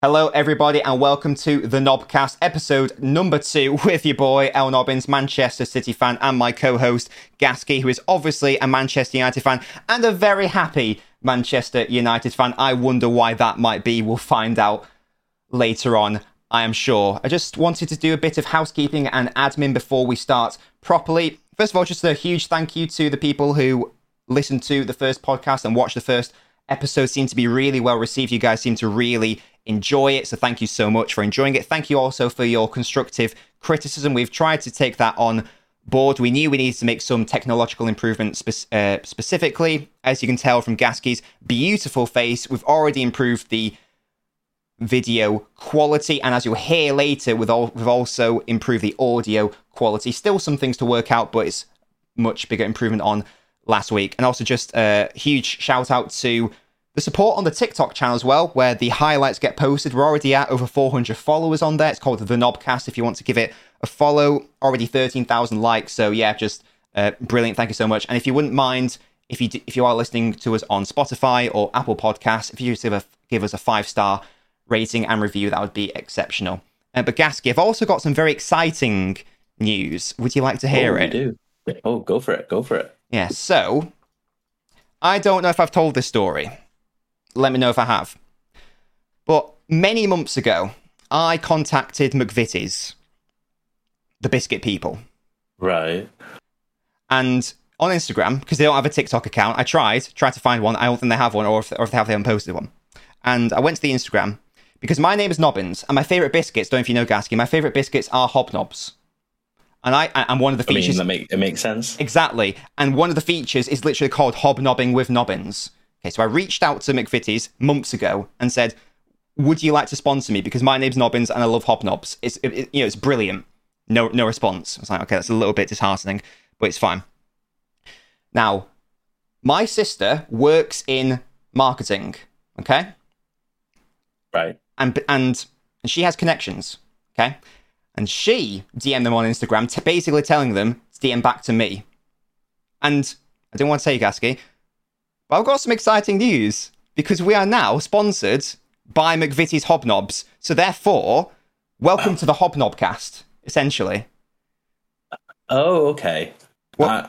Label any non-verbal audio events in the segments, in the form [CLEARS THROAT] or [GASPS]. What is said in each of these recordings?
Hello, everybody, and welcome to the NobCast, episode number two, [LAUGHS] with your boy El Nobbins, Manchester City fan, and my co-host Gaskey, who is obviously a Manchester United fan and a very happy Manchester United fan. I wonder why that might be. We'll find out later on. I am sure. I just wanted to do a bit of housekeeping and admin before we start properly. First of all, just a huge thank you to the people who listened to the first podcast and watched the first episode. Seemed to be really well received. You guys seem to really enjoy it. So thank you so much for enjoying it. Thank you also for your constructive criticism. We've tried to take that on board. We knew we needed to make some technological improvements spe- uh, specifically. As you can tell from Gaskey's beautiful face, we've already improved the video quality. And as you'll hear later, all, we've also improved the audio quality. Still some things to work out, but it's much bigger improvement on last week. And also just a huge shout out to the support on the TikTok channel as well, where the highlights get posted. We're already at over 400 followers on there. It's called The NobCast if you want to give it a follow. Already 13,000 likes. So yeah, just uh, brilliant. Thank you so much. And if you wouldn't mind, if you d- if you are listening to us on Spotify or Apple Podcasts, if you just give, a, give us a five star rating and review, that would be exceptional. Uh, but Gaskey, I've also got some very exciting news. Would you like to hear oh, it? Do. Oh, go for it. Go for it. Yeah. So I don't know if I've told this story let me know if I have. But many months ago, I contacted McVitie's, the biscuit people. Right. And on Instagram, because they don't have a TikTok account, I tried, tried to find one. I don't think they have one, or if, or if they have, they haven't posted one. And I went to the Instagram because my name is Nobbins, and my favourite biscuits, don't know if you know Gaskey, my favourite biscuits are hobnobs. And I and one of the features I mean, that make, it makes sense. Exactly. And one of the features is literally called hobnobbing with Nobbins. Okay, so I reached out to McVitie's months ago and said, "Would you like to sponsor me? Because my name's Nobbins and I love hobnobs. It's it, it, you know it's brilliant." No no response. I was like, okay, that's a little bit disheartening, but it's fine. Now, my sister works in marketing. Okay. Right. And and she has connections. Okay. And she DM'd them on Instagram, t- basically telling them to DM back to me. And I don't want to say Gaskey, but I've got some exciting news because we are now sponsored by McVitie's Hobnobs. So therefore, welcome to the Hobnobcast, essentially. Oh, okay. What, Uh,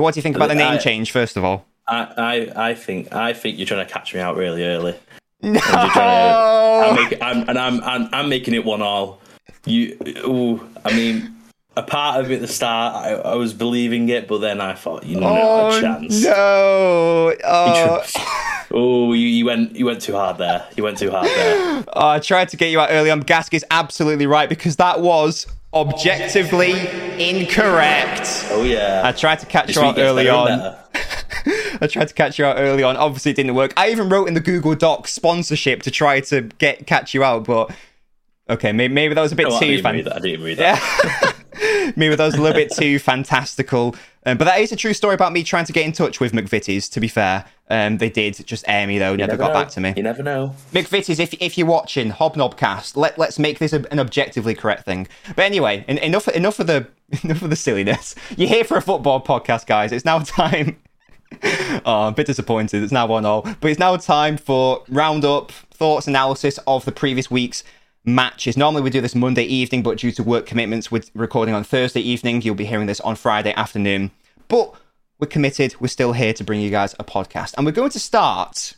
what do you think about the name I- change, first of all? I, I, I think I think you're trying to catch me out really early. No! And, to, I'm making, I'm, and I'm, I'm I'm making it one all. You, ooh, I mean, a part of it at the start, I, I was believing it, but then I thought, you know, not a Oh, chance. no! [LAUGHS] Oh, Oh, you, you went you went too hard there. You went too hard there. oh, [GASPS] I tried to get you out early on. Gaskey's absolutely right because that was objectively incorrect. Oh yeah. I tried to catch This you out early on. [LAUGHS] I tried to catch you out early on. Obviously, it didn't work. I even wrote in the Google Doc sponsorship to try to get catch you out, but okay, maybe, maybe that was a bit Oh, I too didn't fan- read that. I didn't read that. [LAUGHS] maybe that was a little bit too fantastical. Um, but that is a true story about me trying to get in touch with McVitie's. To be fair, um, they did just air me though, You never, never got know. back to me. You never know. McVitie's, if if you're watching Hobnobcast, let let's make this a, an objectively correct thing. But anyway, en- enough enough of the [LAUGHS] enough of the silliness. You're here for a football podcast, guys. It's now [LAUGHS] time. oh, I'm a bit disappointed. It's now one all, but it's now time for roundup thoughts analysis of the previous week's matches. Normally we do this Monday evening, but due to work commitments, with recording on Thursday evening. You'll be hearing this on Friday afternoon. But we're committed. We're still here to bring you guys a podcast, and we're going to start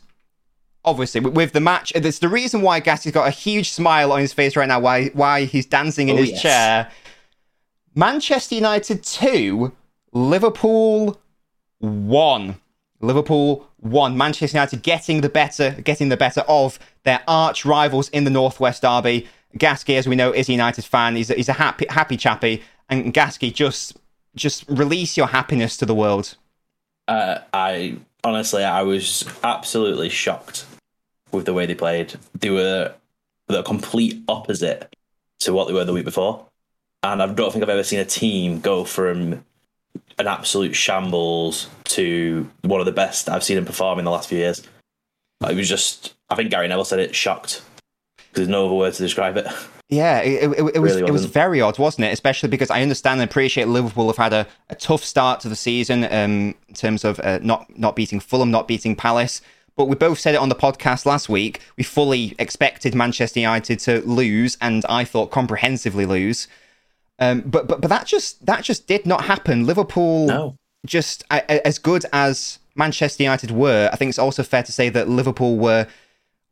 obviously with- the match. Uh, it's the reason why Gaskey's got a huge smile on his face right now. Why why he's dancing in Oh, his yes. chair. Manchester United two, Liverpool one. Liverpool one. Manchester United getting the better, getting the better of their arch rivals in the Northwest Derby. Gaskey, as we know, is a United fan. He's a, he's a happy happy chappy, and Gaskey just just release your happiness to the world. Uh, I honestly, I was absolutely shocked with the way they played. They were the complete opposite to what they were the week before, and I don't think I've ever seen a team go from an absolute shambles to one of the best I've seen him perform in the last few years. It was just, I think Gary Neville said it, shocked. There's no other word to describe it. Yeah, it, it, it was Really it was very odd, wasn't it? Especially because I understand and appreciate Liverpool have had a, a tough start to the season um, in terms of uh, not not beating Fulham, not beating Palace. but we both said it on the podcast last week. We fully expected Manchester United to lose, and I thought comprehensively lose. Um, but but but that just that just did not happen. Liverpool No. just a- as good as Manchester United were. I think it's also fair to say that Liverpool were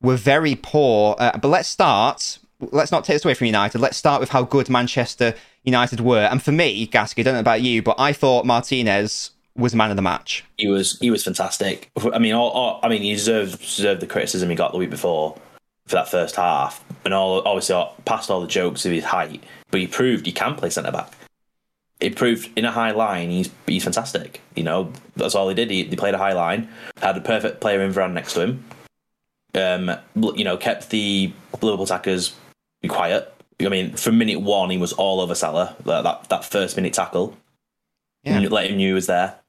were very poor. Uh, but let's start. Let's not take this away from United. Let's start with how good Manchester United were. And for me, Gaskey, I don't know about you, but I thought Martinez was man of the match. He was he was fantastic. I mean, all, all, I mean, he deserved deserved the criticism he got the week before for that first half, and all obviously past all the jokes of his height. But he proved he can play centre back. He proved in a high line he's he's fantastic. You know that's all he did. He, he played a high line, had a perfect player in Varane next to him. Um, you know, kept the Liverpool attackers quiet. I mean, from minute one, he was all over Salah. That that, that first minute tackle, yeah. let him knew he was there.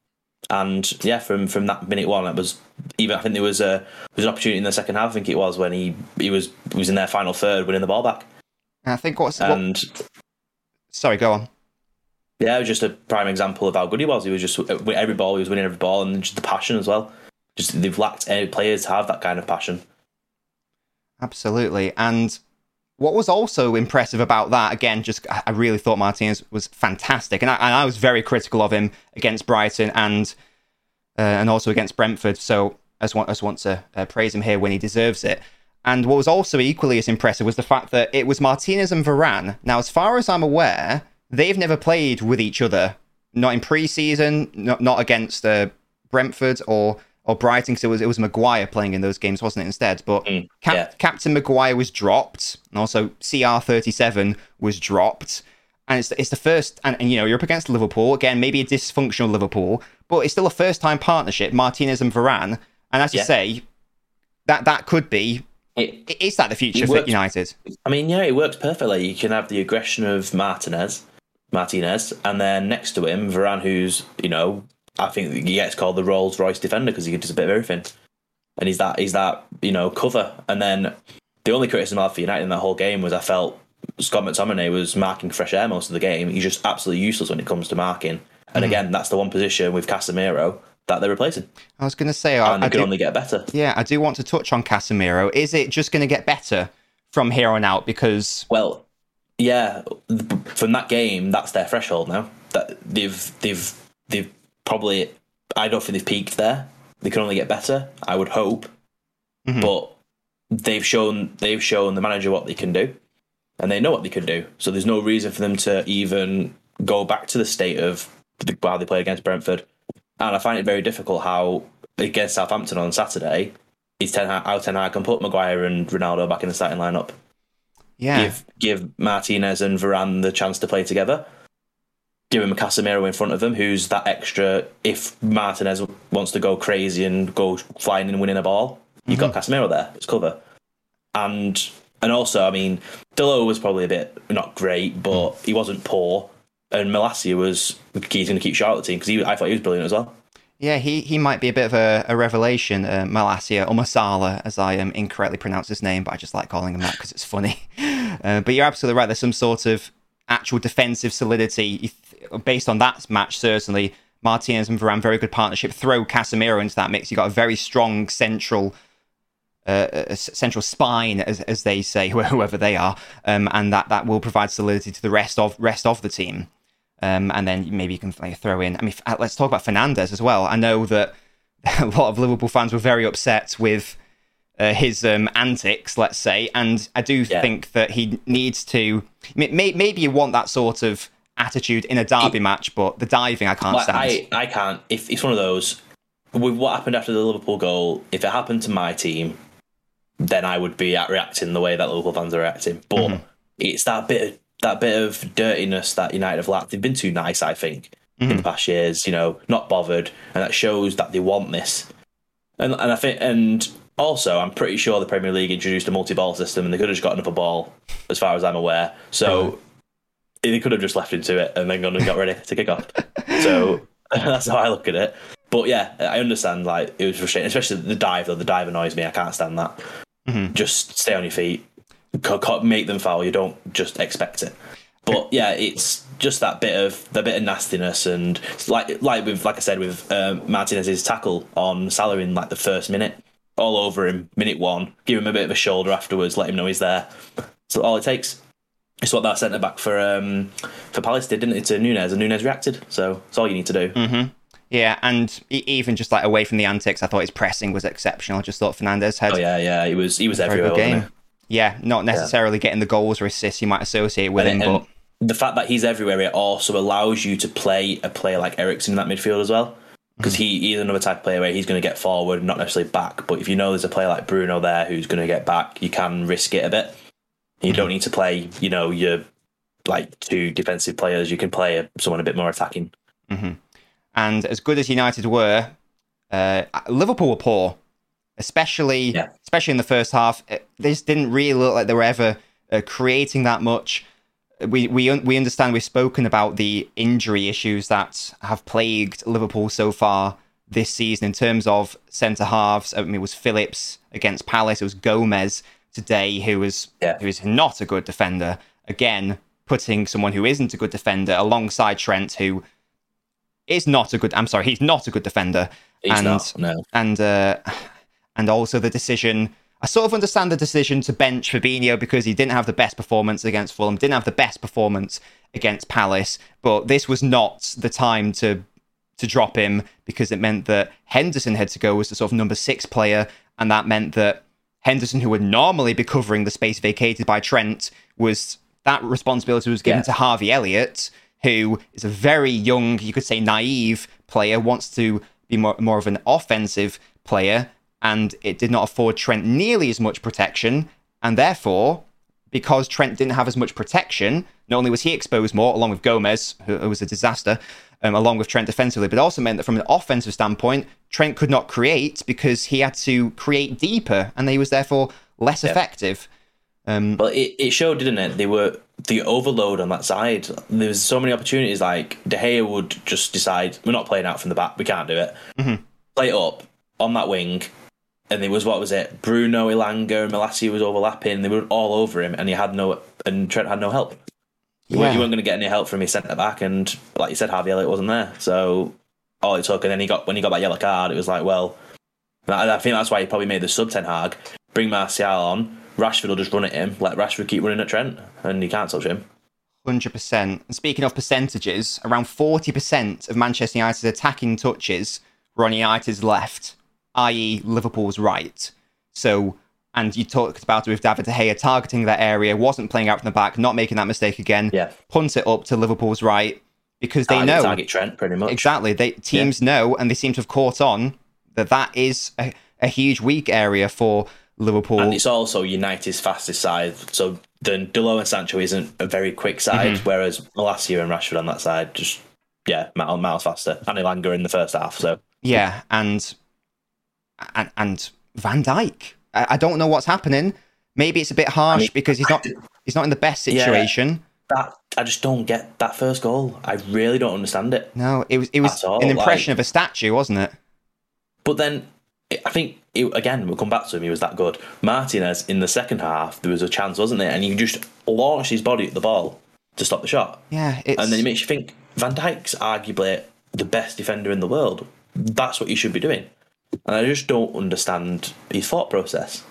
And yeah, from from that minute one, it was even. I think there was a there was an opportunity in the second half. I think it was when he he was he was in their final third, winning the ball back. I think what's what, And sorry, go on. yeah, it was just a prime example of how good he was. He was just uh, every ball, he was winning every ball, and just the passion as well. Just they've lacked any players to have that kind of passion. Absolutely. And what was also impressive about that, again, just I really thought Martinez was fantastic, and I, and I was very critical of him against Brighton and uh, and also against Brentford. So I just want, I just want to uh, praise him here when he deserves it. And what was also equally as impressive was the fact that it was Martinez and Varane. Now, as far as I'm aware, they've never played with each other, not in pre-season, not, not against uh, Brentford or or Brighton, because it was it was Maguire playing in those games, wasn't it? Instead, but Mm, Cap- yeah. Captain Maguire was dropped, and also CR37 was dropped. And it's, it's the first, and, and you know, you're up against Liverpool again, maybe a dysfunctional Liverpool, but it's still a first time partnership, Martinez and Varane. And as you Yeah. say, that that could be, It, is that the future It for. United? I mean, yeah, it works perfectly. You can have the aggression of Martinez, Martinez, and then next to him, Varane, who's you know, I think he gets called the Rolls Royce defender because he does a bit of everything, and he's that he's that you know cover. And then the only criticism I had for United in that whole game was I felt Scott McTominay was marking fresh air most of the game. He's just absolutely useless when it comes to marking. And hmm. again, that's the one position with Casemiro that they're replacing, I was going to say, I, and I they can do, only get better. yeah, I do want to touch on Casemiro. Is it just going to get better from here on out? Because Well, yeah, from that game, that's their threshold now. That they've they've they've probably I don't think they've peaked there. They can only get better. I would hope, Mhm. but they've shown they've shown the manager what they can do, and they know what they can do. So there's no reason for them to even go back to the state of the, how they played against Brentford. And I find it very difficult how against Southampton on Saturday, is Ten Hag, how Ten Hag can put Maguire and Ronaldo back in the starting lineup yeah, give give Martinez and Varane the chance to play together. Give him Casemiro in front of them, who's that extra. If Martinez wants to go crazy and go flying and winning a ball, you've got Casemiro there. It's cover, and and also, I mean, Dalot was probably a bit not great, but he wasn't poor. And Malacia was he's going to keep the team because I thought he was brilliant as well. Yeah, he, he might be a bit of a, a revelation, uh, Malacia or Masala, as I um, incorrectly pronounce his name, but I just like calling him that because it's funny. [LAUGHS] Uh, but you're absolutely right. There's some sort of actual defensive solidity based on that match. Certainly, Martinez and Varane, very good partnership. Throw Casemiro into that mix. You've got a very strong central. Uh, central spine, as, as they say, [LAUGHS] whoever they are, um, and that, that will provide solidity to the rest of rest of the team. Um, and then maybe you can like, throw in. I mean, f- let's talk about Fernandez as well. I know that [LAUGHS] a lot of Liverpool fans were very upset with uh, his um, antics, let's say, and I do Yeah. think that he needs to. May, may- maybe you want that sort of attitude in a derby match, but the diving I can't Like, stand. I, I can't. If it's one of those, with what happened after the Liverpool goal, if it happened to my team, then I would be at reacting the way that Liverpool fans are reacting. But Mm-hmm. it's that bit of that bit of dirtiness that United have lacked. They've been too nice, I think, Mm-hmm. in the past years. You know, not bothered, and that shows that they want this. And and I think and also I'm pretty sure the Premier League introduced a multi-ball system, and they could have just gotten up a ball, as far as I'm aware. So. They could have just left into it and then gone and got ready to kick off. [LAUGHS] So [LAUGHS] that's how I look at it. But yeah, I understand. Like it was frustrating, especially the dive. Though the dive annoys me. I can't stand that. Mhm. Just stay on your feet. Make them foul. You don't just expect it. But yeah, it's just that bit of the bit of nastiness and like like with like I said with um, Martinez's tackle on Salah in like the first minute. All over him minute one, give him a bit of a shoulder afterwards, let him know he's there. So all it takes. It's what that centre back for um, for Palace did, didn't it? To Nunez, and Nunez reacted. So it's all you need to do. Mm-hmm. Yeah, and even just like away from the antics, I thought his pressing was exceptional. I just thought Fernandez had. Oh yeah, yeah, he was he was everywhere. Game. Yeah, not necessarily yeah. getting the goals or assists you might associate with and, him, but the fact that he's everywhere, it also allows you to play a player like Eriksen in that midfield as well. Because mm. he he's another type of player where he's going to get forward, not necessarily back. But if you know there's a player like Bruno there who's going to get back, you can risk it a bit. You mm. don't need to play, you know, your like two defensive players. You can play someone a bit more attacking. Mm-hmm. And as good as United were, uh, Liverpool were poor, especially yeah. especially in the first half. They just didn't really look like they were ever uh, creating that much we we we understand we've spoken about the injury issues that have plagued Liverpool so far this season in terms of centre halves. I mean, it was Phillips against Palace. It was Gomez today, who was yeah. who is not a good defender. Again, putting someone who isn't a good defender alongside Trent, who is not a good. I'm sorry, he's not a good defender. He's and, not. No. And uh, and also the decision I sort of understand the decision to bench Fabinho because he didn't have the best performance against Fulham, didn't have the best performance against Palace, but this was not the time to to drop him because it meant that Henderson had to go as the sort of number six player, and that meant that Henderson, who would normally be covering the space vacated by Trent, was that responsibility was given yeah. to Harvey Elliott, who is a very young, you could say naive player, wants to be more, more of an offensive player, and it did not afford Trent nearly as much protection, and therefore, because Trent didn't have as much protection, not only was he exposed more, along with Gomez, who, who was a disaster, um, along with Trent defensively, but also meant that from an offensive standpoint, Trent could not create because he had to create deeper, and he was therefore less yep. effective. Um, well, it, it showed, didn't it? They were the overload on that side. There was so many opportunities. Like De Gea would just decide, we're not playing out from the back. We can't do it. Mm-hmm. Play it up on that wing and there was what was it? Bruno, Elanga, and Malacia was overlapping. They were all over him, and he had no and Trent had no help. You, yeah. weren't, weren't going to get any help from his centre back, and like you said, Harvey Elliott wasn't there. So all it took, and then he got when he got that yellow card, it was like, well, I think that's why he probably made the sub Ten Hag bring Martial on. Rashford will just run at him, let Rashford keep running at Trent, and he can't touch him. Hundred percent. And speaking of percentages, around forty percent of Manchester United's attacking touches were on United's left i.e., Liverpool's right. So, and you talked about it with David De Gea targeting that area, wasn't playing out from the back, not making that mistake again. Yeah. Punt it up to Liverpool's right because they target, know target Trent pretty much exactly. They teams yeah. know, and they seem to have caught on that that is a, a huge weak area for Liverpool. And it's also United's fastest side. So then Dalot and Sancho isn't a very quick side, mm-hmm. whereas Malacia and Rashford on that side just yeah, miles, faster. And Elanga in the first half. So yeah, and and, and Van Dijk. I, I, don't know what's happening. Maybe it's a bit harsh I mean, because he's not he's not in the best situation. Yeah, that I just don't get that first goal. I really don't understand it. No, it was it was an impression like, of a statue, wasn't it? But then I think it, again we'll come back to him. He was that good. Martinez in the second half, there was a chance, wasn't there? And he just launched his body at the ball to stop the shot. Yeah, and then it makes you think Van Dijk's arguably the best defender in the world. That's what you should be doing and I just don't understand his thought process.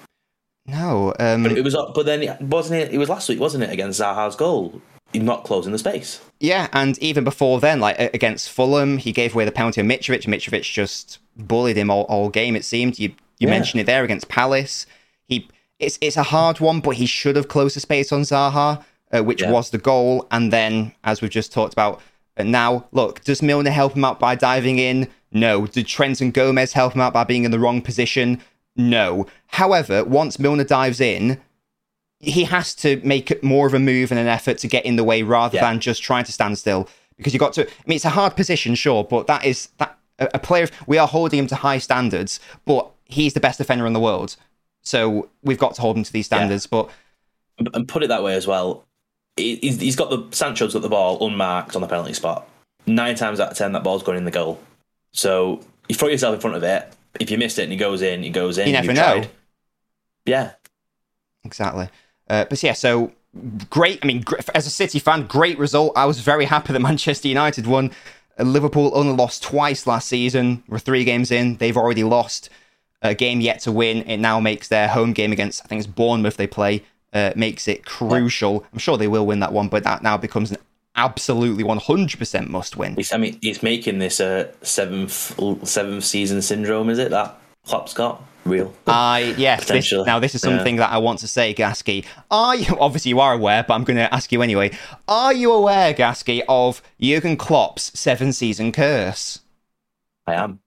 No, um, but it was. But then wasn't it? It was last week, wasn't it, against Zaha's goal? He's not closing the space. Yeah, and even before then, like against Fulham, he gave away the penalty to Mitrovic. Mitrovic just bullied him all, all game. It seemed you you yeah. mentioned it there against Palace. He it's it's a hard one, but he should have closed the space on Zaha, uh, which yeah. was the goal. And then, as we've just talked about, uh, now look, does Milner help him out by diving in? No. Did Trent and Gomez help him out by being in the wrong position? No. However, once Milner dives in, he has to make more of a move and an effort to get in the way rather yeah. than just trying to stand still. Because you got to. I mean, it's a hard position, sure, but that is that a player. We are holding him to high standards, but he's the best defender in the world, so we've got to hold him to these standards. Yeah. But and put it that way as well, he's got the Sancho's got the ball unmarked on the penalty spot. Nine times out of ten, that ball's going in the goal. So you throw yourself in front of it. If you missed it and he goes in, he goes in. You never know. Tried. Yeah. Exactly. Uh, but yeah, so great. I mean, as a City fan, great result. I was very [LAUGHS] happy that Manchester United won. Liverpool only lost twice last season. We're three games in. They've already lost. a game yet to win. It now makes their home game against, I think it's Bournemouth they play, uh, makes it crucial. I'm sure they will win that one, but that now becomes an absolutely 100% must win. It's, I mean, it's making this a seventh seventh season syndrome, is it? That Klopp's got real. I yes. This, now this is something that I want to say, Gaskey. Are you obviously you are aware, but I'm going to ask you anyway. Are you aware, Gaskey, of Jurgen Klopp's seven season curse? I am.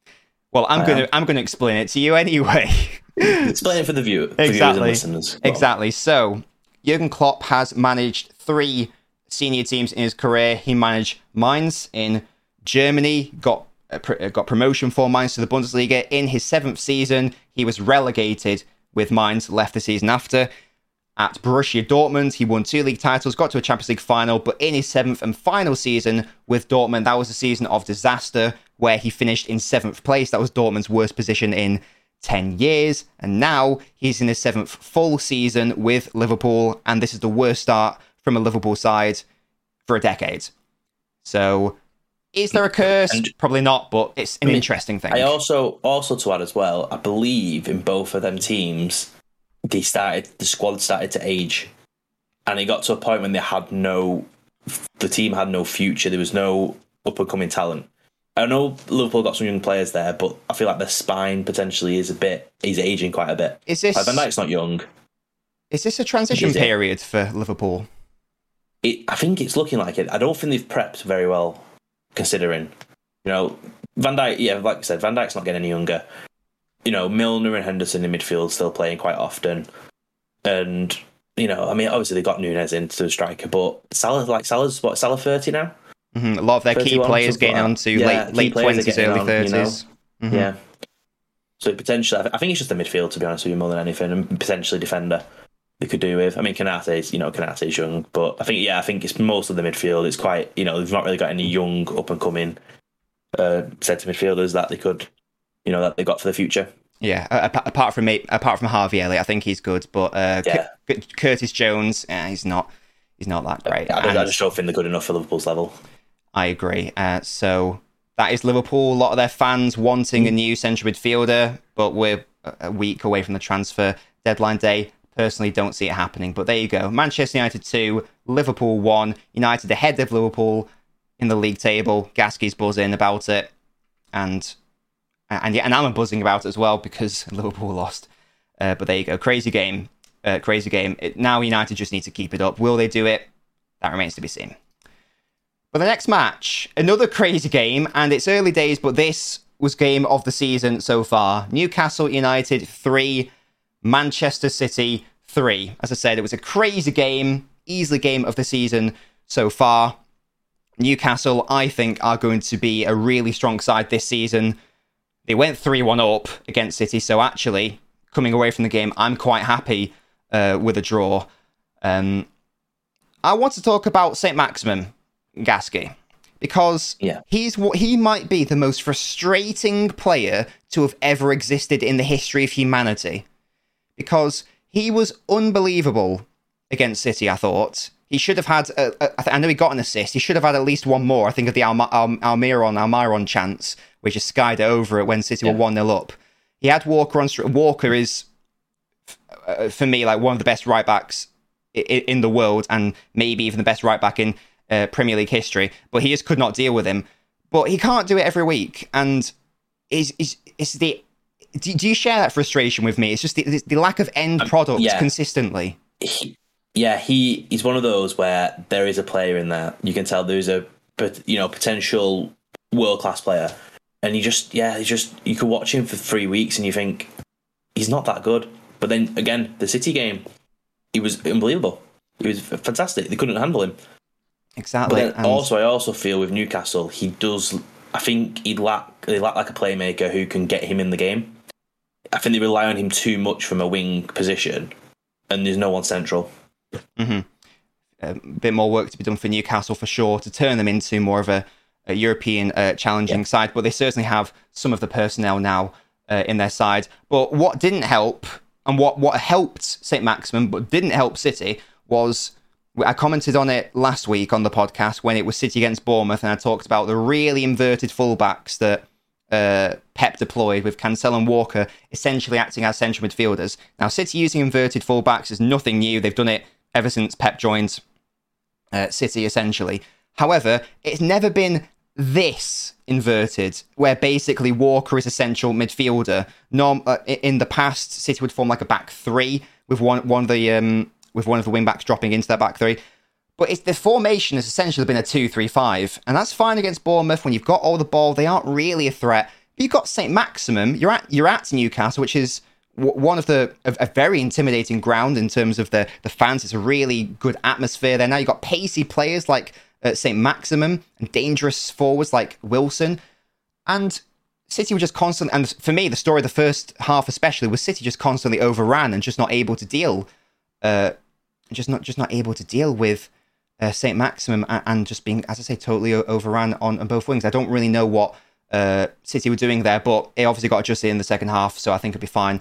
Well, I'm I going am. to I'm going to explain it to you anyway. [LAUGHS] Explain it for the viewer, for Exactly. viewers and listeners. Go. Exactly. So, Jurgen Klopp has managed three senior teams in his career. He managed Mainz in Germany, got uh, uh, got promotion for Mainz to the Bundesliga. In his seventh season, he was relegated with Mainz, left the season after. At Borussia Dortmund, he won two league titles, got to a Champions League final, but in his seventh and final season with Dortmund, that was a season of disaster where he finished in seventh place. That was Dortmund's worst position in 10 years. And now he's in his seventh full season with Liverpool, and this is the worst start from a Liverpool side for a decade. So, is there a curse? And- Probably not, but it's an mean, interesting thing. I also also to add as well. I believe in both of them teams, they started the squad started to age, and it got to a point when they had no, the team had no future. There was no up and coming talent. I know Liverpool got some young players there, but I feel like their spine potentially is a bit is aging quite a bit. is this Like Van Dijk's not young. is this a transition Is it? period for Liverpool? It, I think it's looking like it. I don't think they've prepped very well, considering. You know, Van Dijk. Yeah, like I said, Van Dijk's not getting any younger. You know, Milner and Henderson in midfield still playing quite often, and you know, I mean, obviously they got Nunez into the striker, but Salah, like Salah's what Salah thirty now. Mhm, A lot of their key players getting like on to Yeah, late late twenties, early on, you know. 30s Mhm. Yeah. So potentially, I think it's just the midfield to be honest with you more than anything, and potentially defender they could do with. I mean, Konate's you know Konate's young, but I think yeah, I think it's most of the midfield. It's quite you know they've not really got any young up and coming uh, centre midfielders that they could you know that they got for the future. Yeah, apart from me, apart from Harvey Elliott, I think he's good, but uh, Yeah. Cu- Curtis Jones, eh, he's not. He's not that great. I, don't, I And just don't think they're good enough for Liverpool's level. I agree. Uh, so that is Liverpool. A lot of their fans wanting a new central midfielder, but we're a week away from the transfer deadline day. Personally, don't see it happening. But there you go. Manchester United two, Liverpool one. United ahead of Liverpool in the league table. Gaskey's buzzing about it, and and yeah, and I'm buzzing about it as well because [LAUGHS] Liverpool lost. Uh, but there you go. Crazy game. Uh, crazy game. It, now United just need to keep it up. Will they do it? That remains to be seen. But the next match, another [LAUGHS] crazy game, and it's early days, but this was game of the season so far. Newcastle United 3, Manchester City 3. As I said, it was a crazy game, easily game of the season so far. Newcastle, I think, are going to be a really strong side this season. They went 3 1 up against City, so actually, coming away from the game, I'm quite happy uh, with a draw. Um, I want to talk about St. Maximin Gaskey because Yeah. he's what he might be the most frustrating player to have ever existed in the history of humanity because he was unbelievable against City. I thought he should have had. A, a, I th- I know he got an assist. He should have had at least one more. I think of the Alma, Al, Almiron Almiron chance, which just skied over it when City were one 0 up. He had Walker on. Walker is uh, for me like one of the best right backs i- i- in the world, and maybe even the best right back in uh, Premier League history. But he just could not deal with him. But he can't do it every week, and is is is the. Do, do you share that frustration with me? It's just the, the lack of end product Um, yeah. consistently. he, yeah, he he's one of those where there is a player in there. You can tell there's a but you know potential world class player, and you just yeah, he just you could watch him for three weeks and you think he's not that good. But then again, the City game, he was unbelievable. He was fantastic. They couldn't handle him. Exactly. then and- also, I also feel with Newcastle, he does. I think he'd lack they lack like a playmaker who can get him in the game. I think they rely on him too much from a wing position, and there's no one central. a bit more work to be done for Newcastle for sure to turn them into more of a, a European uh, challenging Yeah. side. But they certainly have some of the personnel now uh, in their side. But what didn't help, and what what helped St Maximin, but didn't help City, was I commented on it last week on the podcast when it was City against Bournemouth, and I talked about the really inverted fullbacks that uh, Pep deployed with Cancelo and Walker essentially acting as central midfielders. Now, City using inverted fullbacks is nothing new. They've done it ever since Pep joined uh, City, essentially. However, it's never been this inverted, where basically Walker is a central midfielder. Norm, uh, in the past, City would form like a back three with one one of the um, with one of the wing backs dropping into that back three. But it's, the formation has essentially been a 2 3 5, and that's fine against Bournemouth when you've got all the ball. They aren't really a threat. You've got St. Maximin, you're at, you're at Newcastle, which is one of the a, a, very intimidating ground in terms of the, the fans. It's a really good atmosphere there. Now you've got pacey players like uh, St. Maximin and dangerous forwards like Wilson. And City were just constantly, and for me, the story of the first half especially was City just constantly overran and just not able to deal, uh, just not just not able to deal with uh, St. Maximin and, and, just being, as I say, totally overran on, on both wings. I don't really know what uh, City were doing there, but it obviously got adjusted in the second half, so I think it'll be fine.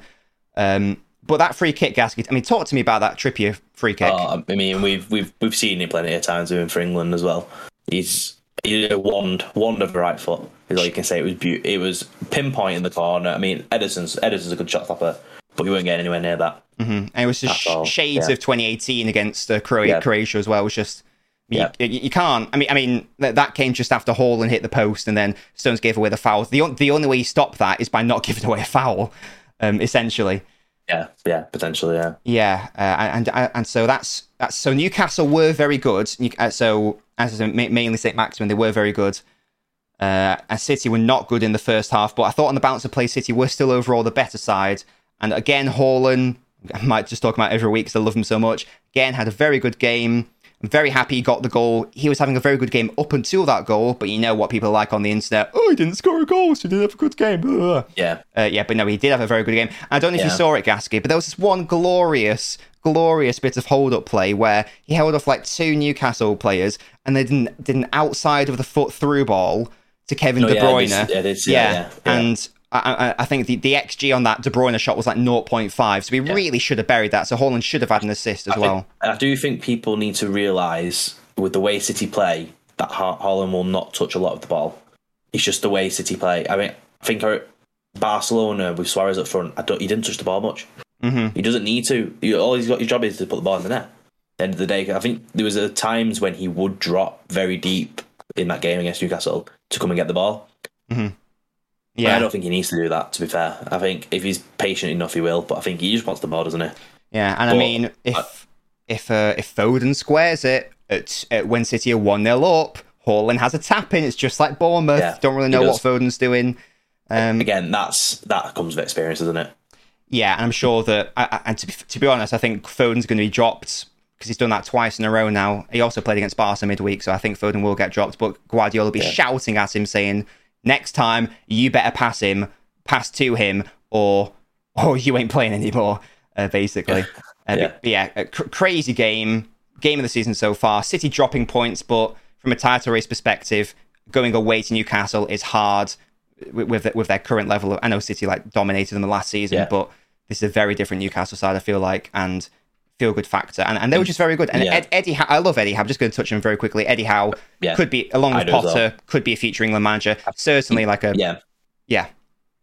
Um, but that free kick, Gaskey. I mean, talk to me about that Trippier free kick. Oh, I mean, we've we've we've seen it plenty of times doing for England as well. He's he a wand wand of the right foot. Is all you can say. It was be- it was pinpoint in the corner. I mean, Edison's Ederson's a good shot stopper, but we weren't getting anywhere near that. Mm-hmm. And it was just sh- shades yeah. of 2018 against uh, Croatia, yeah. Croatia as well. It was just you, yeah. you, you, can't. I mean, I mean that, that came just after Haaland hit the post, and then Stones gave away the foul. The the only way you stop that is by not [LAUGHS] giving away a foul, um, essentially. Yeah, yeah, potentially, yeah. Yeah, uh, and, and and so that's that's so Newcastle were very good. Uh, so as I said, mainly St Maximin, they were very good. Uh, and City were not good in the first half, but I thought on the balance of play, City were still overall the better side. And again, Haaland, I might just talk about every week because I love him so much. Again, had a very good game. I'm very happy he got the goal. He was having a very good game up until that goal, but you know what people like on the internet. Oh, he didn't score a goal, so he didn't have a good game. Ugh. Yeah. Uh, yeah, but no, he did have a very good game. I don't know if yeah. you saw it, Gaskey, but there was this one glorious, glorious bit of hold up play where he held off like two Newcastle players and they didn't did an outside of the foot through ball to Kevin oh, De Bruyne. Yeah, yeah, yeah, and I, I, think the, the XG on that De Bruyne shot was like 0.5, so we yeah. really should have buried that. So Haaland should have had an assist as I well. Think, I do think people need to realise with the way City play that Haaland will not touch a lot of the ball. It's just the way City play. I mean, I think Barcelona with Suarez up front, I don't, he didn't touch the ball much. Mm-hmm. He doesn't need to. He, all he's got, his job is to put the ball in the net. The end of the day, I think there was a times when he would drop very deep in that game against Newcastle to come and get the ball. Mm-hmm. Yeah, I don't think he needs to do that. To be fair, I think if he's patient enough, he will. But I think he just wants the ball, doesn't he? Yeah, and but, I mean, if I, if uh, if Foden squares it at, at when City are one 0 up, Haaland has a tap in. It's just like Bournemouth. Yeah, don't really know what Foden's doing. Um, Again, that's that comes with experience, doesn't it? Yeah, and I'm sure that. and to be, to be honest, I think Foden's going to be dropped because he's done that twice in a row now. He also played against Barca midweek, so I think Foden will get dropped. But Guardiola will be yeah. shouting at him, saying, next time you better pass him, pass to him, or or you ain't playing anymore. Uh, basically, [LAUGHS] uh, yeah, yeah cr- crazy game, game of the season so far. City dropping points, but from a title race perspective, going away to Newcastle is hard with with, with their current level. Of, I know City like dominated them the last season, yeah. but this is a very different Newcastle side. I feel like and feel good factor, and, and they were mm. just very good. And yeah. Ed, Eddie, Howe, I love Eddie Howe. I'm just going to touch him very quickly. Eddie Howe yeah. could be, along with Potter, well. could be a future England manager. Certainly, like a yeah, yeah.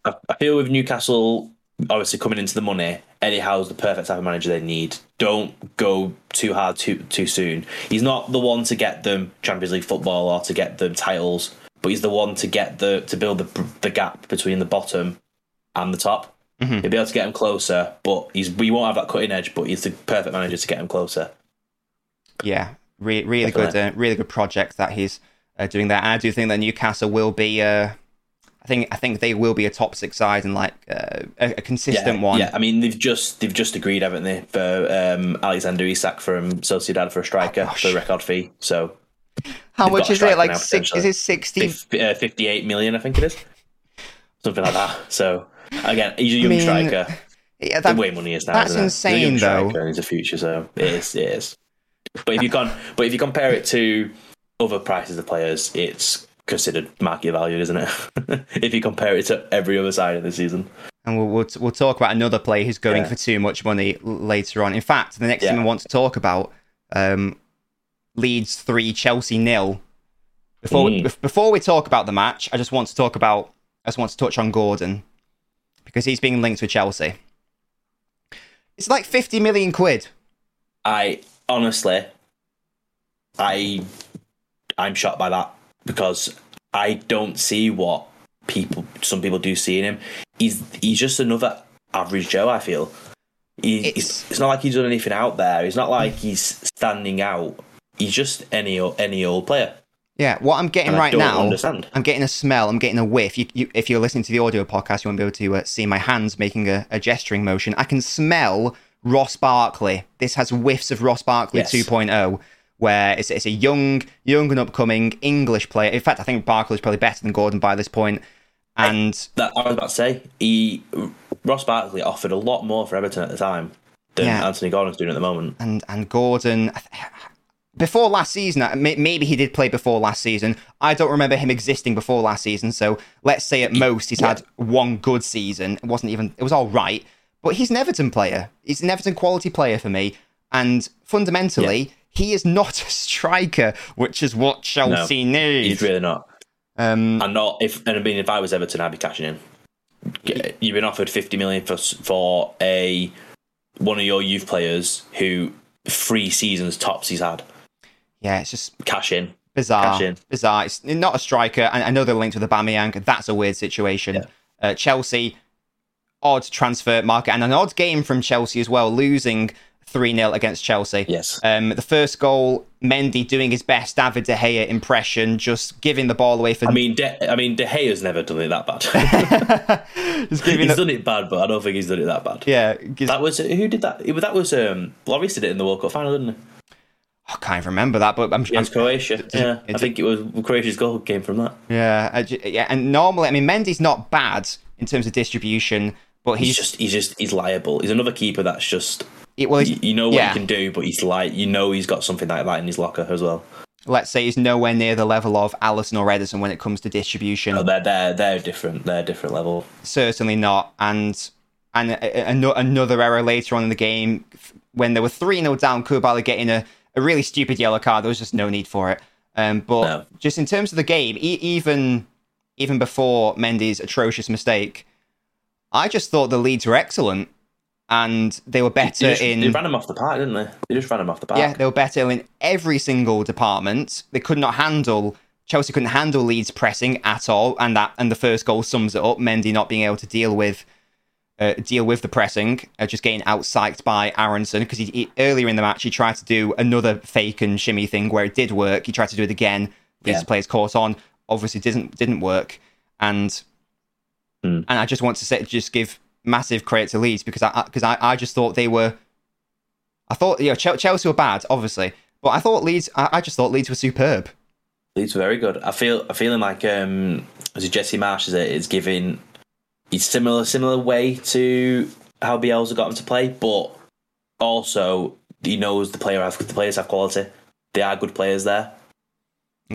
I, I feel with Newcastle obviously coming into the money, Eddie Howe's the perfect type of manager they need. Don't go too hard too too soon. He's not the one to get them Champions League football or to get them titles, but he's the one to get the to build the the gap between the bottom and the top. Mm-hmm. He'll be able to get him closer, but he's we won't have that cutting edge. But he's the perfect manager to get him closer. Yeah, re- really Definitely. good, uh, really good project that he's uh, doing there. And I do think that Newcastle will be. Uh, I think I think they will be a top six side and like uh, a, a, consistent yeah, one. Yeah, I mean they've just they've just agreed, haven't they, for um, Alexander Isak from Sociedad for a striker oh, for a record fee. So how much is it? Like six? Is it sixty? Uh, Fifty-eight million, I think it is. Something like that. So Again, he's a young I mean, striker. Yeah, that, the way money is now. That's insane, though. He's a future, so it is. It is. But if you can, but if you compare it to other prices of players, it's considered market value, isn't it? [LAUGHS] if you compare it to every other side of the season. And we'll, we'll, we'll talk about another player who's going yeah. for too much money later on. In fact, the next yeah. thing I want to talk about um, Leeds 3, Chelsea nil. Before, mm. we, before we talk about the match, I just want to talk about I just want to touch on Gordon because he's being linked with Chelsea. It's like 50 million quid. I honestly, I, I'm shocked by that because I don't see what people, some people do see in him. He's he's just another average Joe. I feel. He, It's- it's, not like he's done anything out there. It's not like he's standing out. He's just any any old player. Yeah, what I'm getting And I right now, understand. I'm getting a smell, I'm getting a whiff. You, you, if you're listening to the audio podcast, you won't be able to uh, see my hands making a, a gesturing motion. I can smell Ross Barkley. This has whiffs of Ross Barkley Yes. 2.0, where it's, it's a young, young and upcoming English player. In fact, I think Barkley's probably better than Gordon by this point. And That I was about to say. He Ross Barkley offered a lot more for Everton at the time than Yeah. Anthony Gordon's doing at the moment. and and Gordon before last season uh, maybe he did play before last season I don't remember him existing before last season so let's say at most he's yeah. had one good season it wasn't even it was all right but he's an Everton player he's an Everton quality player for me and fundamentally he is not [LAUGHS] a striker which is what Chelsea needs He's really not. um And not if and I mean if I was Everton, I'd be cashing in. You've been offered fifty million for for a one of your youth players who three seasons tops he's had. Yeah it's just Cash in. bizarre. Cash in. Bizarre. It's not a striker. I, I know they're linked with Aubameyang. That's a weird situation. Yeah. Uh, Chelsea, odd transfer market and an odd game from Chelsea as well, losing 3 0 against Chelsea. Yes. Um, the first goal, Mendy doing his best David De Gea impression, just giving the ball away for. I mean, De, I mean, De Gea's never done it that bad. [LAUGHS] [LAUGHS] he's the, done it bad, but I don't think he's done it that bad. yeah, That was who did that? That was um, Lloris did it in the World Cup final, didn't he? I can't even remember that, but I'm, I'm Against Croatia. Yeah, I think it was Croatia's goal came from that. yeah, I yeah, and normally, I mean, Mendy's not bad in terms of distribution, but He's he's, just, he's just, he's liable. He's another keeper that's just, it, well, you, you know what yeah. he can do, but he's like, you know, he's got something like that in his locker as well. let's say he's nowhere near the level of Alisson or Ederson when it comes to distribution. No, they're they're they're different. They're different level. Certainly not. And and a, a- another error later on in the game when there were three 0 down, Koulibaly getting a, a really stupid yellow card. There was just no need for it. Um, but No. just in terms of the game, e- even even before Mendy's atrocious mistake, I just thought the Leeds were excellent, and they were better They, just, in they ran him off the park, didn't they? They just ran him off the park. yeah, they were better in every single department. They could not handle Chelsea couldn't handle Leeds pressing at all, and that and the first goal sums it up. Mendy not being able to deal with uh, deal with the pressing, uh, just getting outpsyched by Aaronson because he, he earlier in the match he tried to do another fake and shimmy thing where it did work. He tried to do it again. Leeds Yeah. players caught on. Obviously, didn't didn't work, and Hmm. and I just want to say, just give massive credit to Leeds because I because I, I just thought they were I thought you know Chelsea were bad, obviously, but I thought Leeds. I, I just thought Leeds were superb. Leeds were very good. I feel I feeling like um as Jesse Marsch is it is giving he's similar similar way to how Bielsa got him to play, but also he knows the player have the players have quality. They are good players there.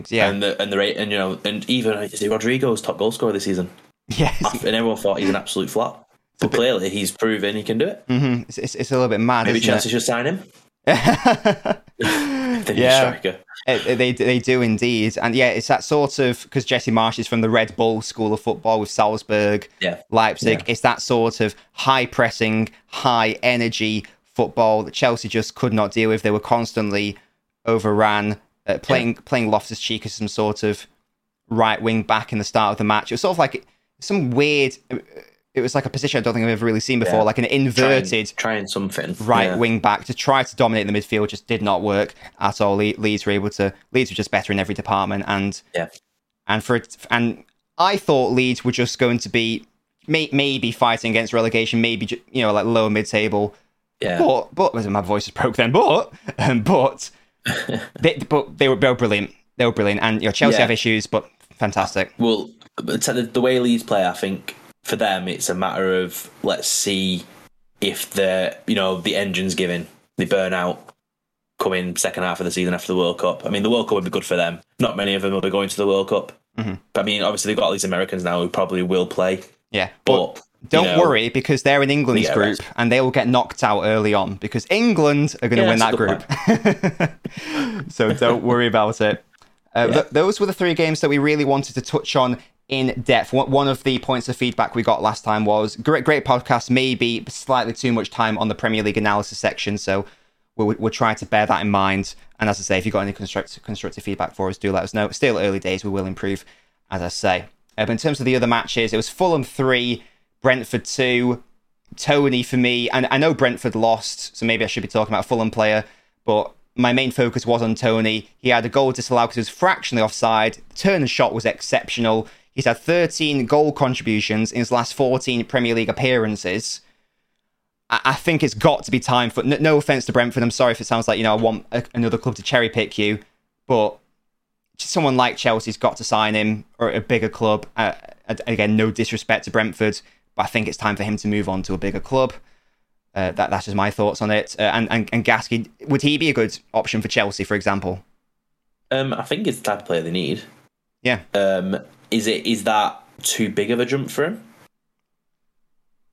Yeah, And the and the rate and you know and even it Rodrigo's top goal scorer this season. yes, And everyone thought he's an absolute flop. But clearly he's proven he can do it. hmm it's, it's, it's a little bit mad. Maybe Chelsea should sign him. It? The new Yeah. striker. It- they they do indeed, and yeah, it's that sort of because Jesse Marsch is from the Red Bull School of Football with Salzburg, Yeah. Leipzig. Yeah. It's that sort of high pressing, high energy football that Chelsea just could not deal with. They were constantly overran, uh, playing playing Loftus Cheek as some sort of right wing back in the start of the match. It was sort of like some weird. Uh, It was like a position I don't think I've ever really seen before, Yeah. like an inverted trying, trying something. right Yeah. wing back to try to dominate the midfield just did not work at all. Le- Leeds were able to. Leeds were just better in every department, and Yeah. and for and I thought Leeds were just going to be may, maybe fighting against relegation, maybe you know like lower mid table. Yeah. But but my voice is broke then. But um, but [LAUGHS] they, but they were, they were brilliant. They were brilliant, and you know Chelsea Yeah. have issues, but fantastic. Well, the, the way Leeds play, I think for them it's a matter of let's see if the you know the engine's giving, they burn out, come in second half of the season after the World Cup. I mean, the World Cup would be good for them. Not many of them will be going to the World Cup. Mhm. But I mean, obviously they've got all these Americans now who probably will play. Yeah, but. But Don't you know, worry because they're in England's Yeah, group right. and they will get knocked out early on because England are going to Yeah, win that group. [LAUGHS] so don't worry about it. Uh, Yeah. th- those were the three games that we really wanted to touch on in depth. One of the points of feedback we got last time was great, great podcast, maybe slightly too much time on the Premier League analysis section. So we'll, we'll try to bear that in mind. And as I say, if you've got any constructive, constructive feedback for us, do let us know. Still early days, we will improve, as I say. Uh, but in terms of the other matches, it was Fulham 3, Brentford 2. Toney for me, and I know Brentford lost, so maybe I should be talking about a Fulham player, but my main focus was on Toney. He had a goal disallowed because he was fractionally offside. Turn and shot was exceptional. He's had 13 goal contributions in his last 14 Premier League appearances. I, I think it's got to be time for. No, no, offense to Brentford. I'm sorry if it sounds like you know I want a, another club to cherry pick you, but someone like Chelsea's got to sign him or a bigger club. Uh, again, no disrespect to Brentford, but I think it's time for him to move on to a bigger club. Uh, that that's just my thoughts on it. Uh, and and and Gaskey, would he be a good option for Chelsea, for example? Um, I think it's the type of player they need. Yeah. Um, is it is that too big of a jump for him?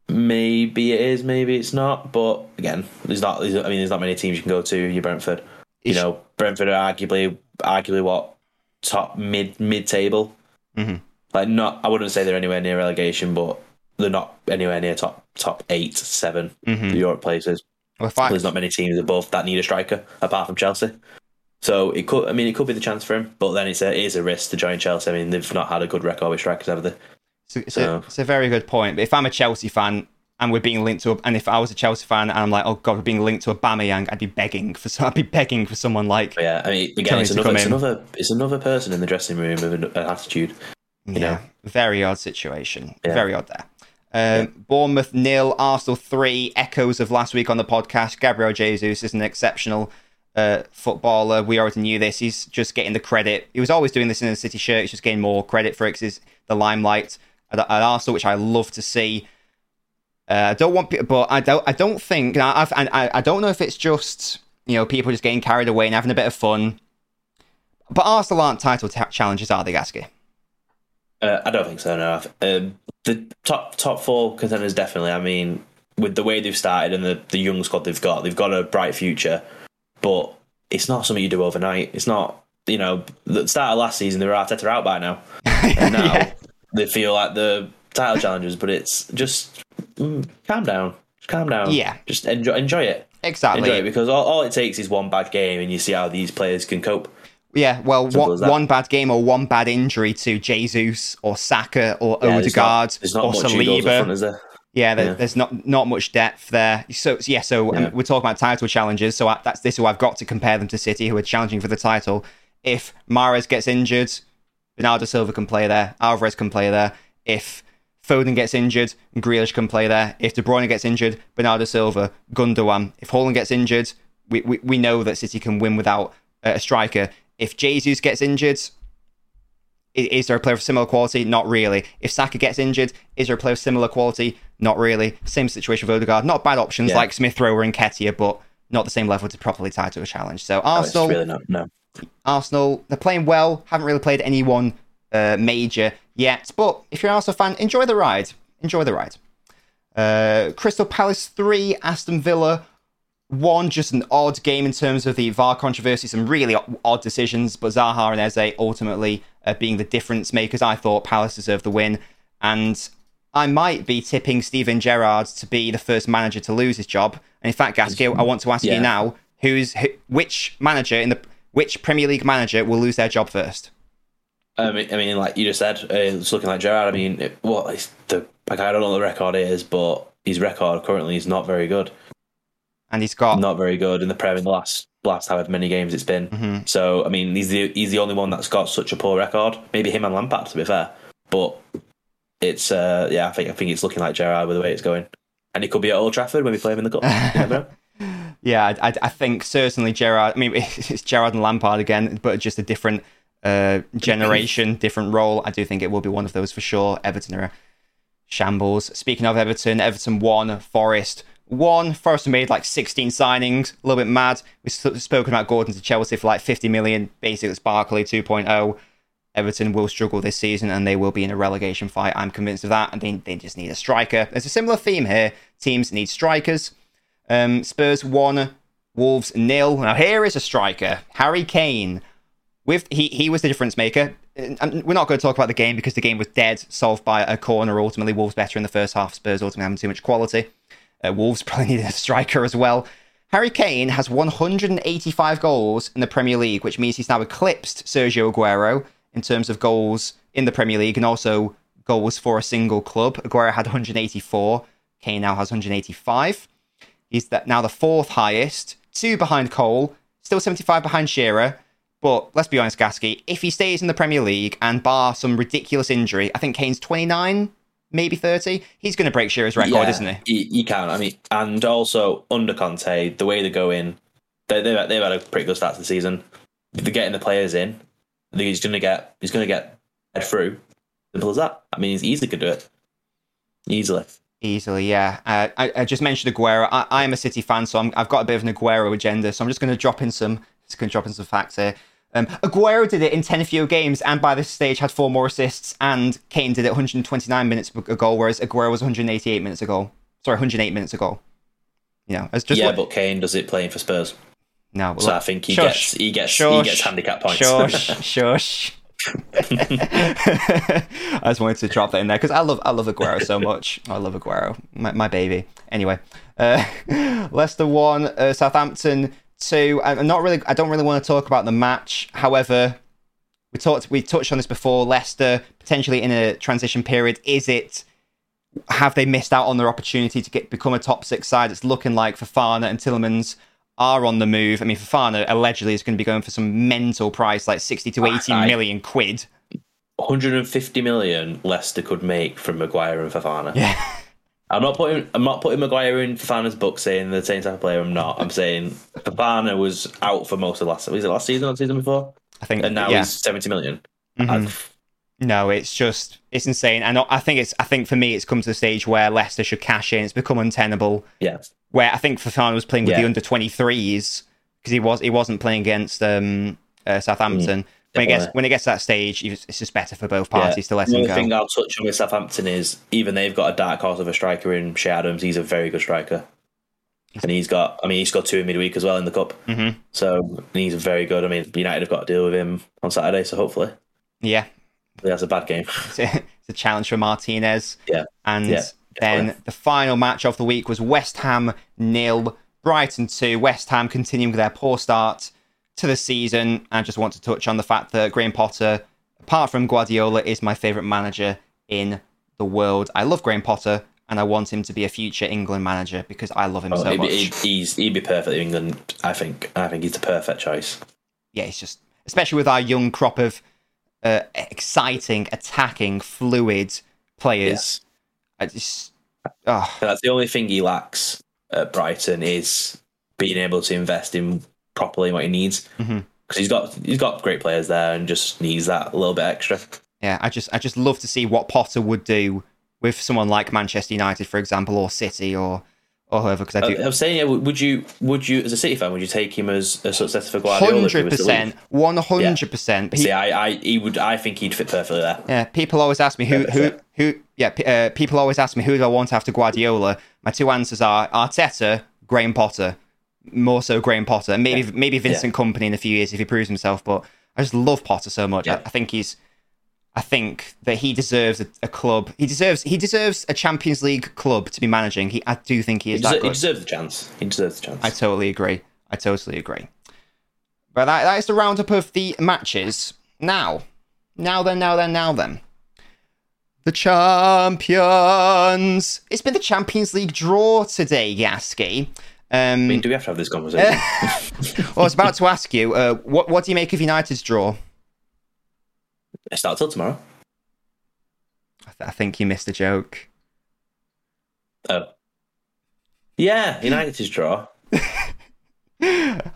Maybe it is, maybe it's not. But again, there's not. There's, I mean, there's not many teams you can go to. You Brentford. You it's, know, Brentford are arguably, arguably what top mid mid table. Mm-hmm. Like not, I wouldn't say they're anywhere near relegation, but they're not anywhere near top top eight, 7 mm-hmm. the Europe places. Well, There's not many teams above that need a striker apart from Chelsea. So it could, I mean, it could be the chance for him, but then it's a, it is a risk to join Chelsea. I mean, they've not had a good record with strikers, have they? So, it's, so. A, it's a very good point. But if I'm a Chelsea fan and we're being linked to, a, and if I was a Chelsea fan and I'm like, oh god, we're being linked to a Aubameyang, I'd be begging for, I'd be begging for someone like. Yeah, I mean, again, it's another, it's another, it's another person in the dressing room with an, an attitude. You yeah, know? very odd situation. Yeah. Very odd there. Um, Bournemouth nil, Arsenal three. Echoes of last week on the podcast. Gabriel Jesus is an exceptional uh, footballer. We already knew this. He's just getting the credit. He was always doing this in the City shirt. He's just getting more credit for it because the limelight at, at, Arsenal, which I love to see. Uh, I don't want, but I don't. I don't think. I've, I, I don't know if it's just you know people just getting carried away and having a bit of fun. But Arsenal aren't title t- challenges, are they, Gaskey? Uh, I don't think so. No, um, the top top four contenders definitely. I mean, with the way they've started and the the young squad they've got, they've got a bright future. But it's not something you do overnight. It's not. You know, the start of last season they were Arteta out by now, [LAUGHS] and now yeah. they feel like the title challengers. But it's just mm, calm down, just calm down. Yeah, just enjoy enjoy it. Exactly. Enjoy it because all, all it takes is one bad game, and you see how these players can cope. Yeah, well, one, one bad game or one bad injury to Jesus or Saka or yeah, Odegaard there's not, there's not or Saliba. Front? Yeah, there, yeah, there's not not much depth there. So yeah, so um, yeah. Um, we're talking about title challenges. So I, that's this who I've got to compare them to City, who are challenging for the title. If Mahrez gets injured, Bernardo Silva can play there. Alvarez can play there. If Foden gets injured, Grealish can play there. If De Bruyne gets injured, Bernardo Silva, Gundogan. If Haaland gets injured, we, we, we know that City can win without a striker. If Jesus gets injured, is there a player of similar quality? Not really. If Saka gets injured, is there a player of similar quality? Not really. Same situation with Odegaard. Not bad options yeah. like Smith Rowe and Nketiah, but not the same level to properly tie to a challenge. So Arsenal, really not, no. Arsenal, they're playing well. Haven't really played anyone uh, major yet, but if you're an Arsenal fan, enjoy the ride. Enjoy the ride. Uh, Crystal Palace three, Aston Villa one, just an odd game in terms of the VAR controversy, some really odd decisions, but Zaha and Eze ultimately uh, being the difference makers. I thought Palace deserved the win, and I might be tipping Steven Gerrard to be the first manager to lose his job. And in fact, Gaskey, I want to ask yeah. you now: who's who, which manager in the which Premier League manager will lose their job first? I mean, I mean, like you just said, uh, it's looking like Gerrard. I mean, what is the like? I don't know what the record is, but his record currently is not very good and he's got not very good in the Prem in the last last however many games it's been. Mm-hmm. So I mean, he's the he's the only one that's got such a poor record. Maybe him and Lampard, to be fair, but it's uh, yeah, I think I think it's looking like Gerrard with the way it's going, and he could be at Old Trafford when we play him in the cup. [LAUGHS] yeah, I, I, think certainly Gerrard. I mean, [LAUGHS] it's Gerrard and Lampard again, but just a different uh, generation, [LAUGHS] different role. I do think it will be one of those for sure. Everton are shambles. Speaking of Everton, Everton won. Forest one, Forest made like 16 signings, a little bit mad. We've spoken about Gordon to Chelsea for like 50 million, basically it's Barkley 2.0. Everton will struggle this season and they will be in a relegation fight. I'm convinced of that. And they, they just need a striker. There's a similar theme here. Teams need strikers. Um, Spurs 1, Wolves nil. Now here is a striker, Harry Kane. with he he was the difference maker. And we're not going to talk about the game because the game was dead, solved by a corner. Ultimately, Wolves better in the first half. Spurs ultimately having too much quality. Uh, Wolves [LAUGHS] probably needed a striker as well. Harry Kane has 185 goals in the Premier League, which means he's now eclipsed Sergio Aguero in terms of goals in the Premier League and also goals for a single club. Aguero had 184. Kane now has 185. He's now the fourth highest, two behind Cole, still 75 behind Shearer. But let's be honest, Gaskey, if he stays in the Premier League and bar some ridiculous injury, I think Kane's 29, maybe 30, he's going to break Shearer's record, Yeah, isn't he? You, can. I mean, and also under Conte, the way they go in, they, they've they've had a pretty good start to the season. They're getting the players in. I think he's going to get he's going to get head through. Simple as that. I mean, he's easily could do it. Easily. Easily, yeah. Uh, I, I just mentioned Aguero. I, I'm a City fan, so I'm, I've got a bit of an Aguero agenda. So I'm just going to drop in some, just going to drop in some facts here. Um, Aguero did it in 10 fewer games, and by this stage had four more assists. And Kane did it 129 minutes a goal, whereas Aguero was 188 minutes a goal. Sorry, 108 minutes a goal. You know, it's just yeah, what- but Kane does it playing for Spurs, no. so I think he shush, gets he gets he gets handicap points. Shush, [LAUGHS] shush. [LAUGHS] I just wanted to drop that in there because I love I love Aguero so much. I love Aguero, my, my baby. Anyway, uh, [LAUGHS] Leicester one, uh, Southampton two. I'm not really. I don't really want to talk about the match. However, we talked we touched on this before. Leicester potentially in a transition period. Is it? Have they missed out on their opportunity to get become a top six side? It's looking like Fofana and Tielemans are on the move. I mean, Fofana allegedly is going to be going for some mental price, like sixty to eighty I- million quid. 150 million Leicester could make from Maguire and Fofana. Yeah, [LAUGHS] I'm not putting I'm not putting Maguire in Fofana's book saying the same type of player. I'm not. I'm saying Fofana was out for most of last. Was it last season or the season before? I think. And now yeah. he's 70 million. Mhm. No, it's just it's insane, and I think it's I think for me it's come to the stage where Leicester should cash in. It's become untenable. yeah. Where I think Fofana was playing with the under twenty threes because he was he wasn't playing against um, uh, Southampton. When it gets when it gets to that stage, it's just better for both parties to let The him only go. thing I'll touch on with Southampton is even they've got a dark horse of a striker in Che Adams. He's a very good striker. And he's got, I mean, he's got two in midweek as well in the cup. Mhm. So he's very good. I mean, United have got to deal with him on Saturday. So hopefully Yeah, he has a bad game. [LAUGHS] it's a, it's a challenge for Martinez. Yeah. And Yeah, then definitely. the final match of the week was West Ham nil, Brighton two. West Ham continuing with their poor start to the season. I just want to touch on the fact that Graham Potter, apart from Guardiola, is my favourite manager in the world. I love Graham Potter. And I want him to be a future England manager because I love him Oh, so he'd, much. he'd, he's, he'd be perfect in England. I think. I think he's the perfect choice. yeah, it's just especially with our young crop of uh, exciting, attacking, fluid players. Yes. I just, oh, that's the only thing he lacks at Brighton is being able to invest in properly what he needs. Because Mhm. he's got he's got great players there and just needs that a little bit extra. yeah, I just, I just love to see what Potter would do with someone like Manchester United, for example, or City, or or whoever. Because I do I was saying, yeah, would you would you as a City fan would you take him as a successor for Guardiola? hundred was to leave? percent, one hundred percent. See, I, I he would I think he'd fit perfectly there. Yeah, people always ask me who who who. Yeah, uh, people always ask me who do I want after Guardiola. My two answers are Arteta, Graham Potter, more so Graham Potter, and maybe maybe Vincent Kompany in a few years if he proves himself. But I just love Potter so much. I, Yeah. I think he's. I think that he deserves a, a club. He deserves he deserves a Champions League club to be managing. He I do think he He, is that deser- he deserves the chance. He deserves the chance. I totally agree. I totally agree. But that, that is the roundup of the matches. Now, now then, now then, now then. The champions. It's been the Champions League draw today, Gaskey. Um, I mean, do we have to have this conversation? [LAUGHS] well, I was about to ask you, uh, what what do you make of United's draw? It starts till tomorrow. I, th- I think you missed a joke. Oh. Yeah, United's draw. [LAUGHS]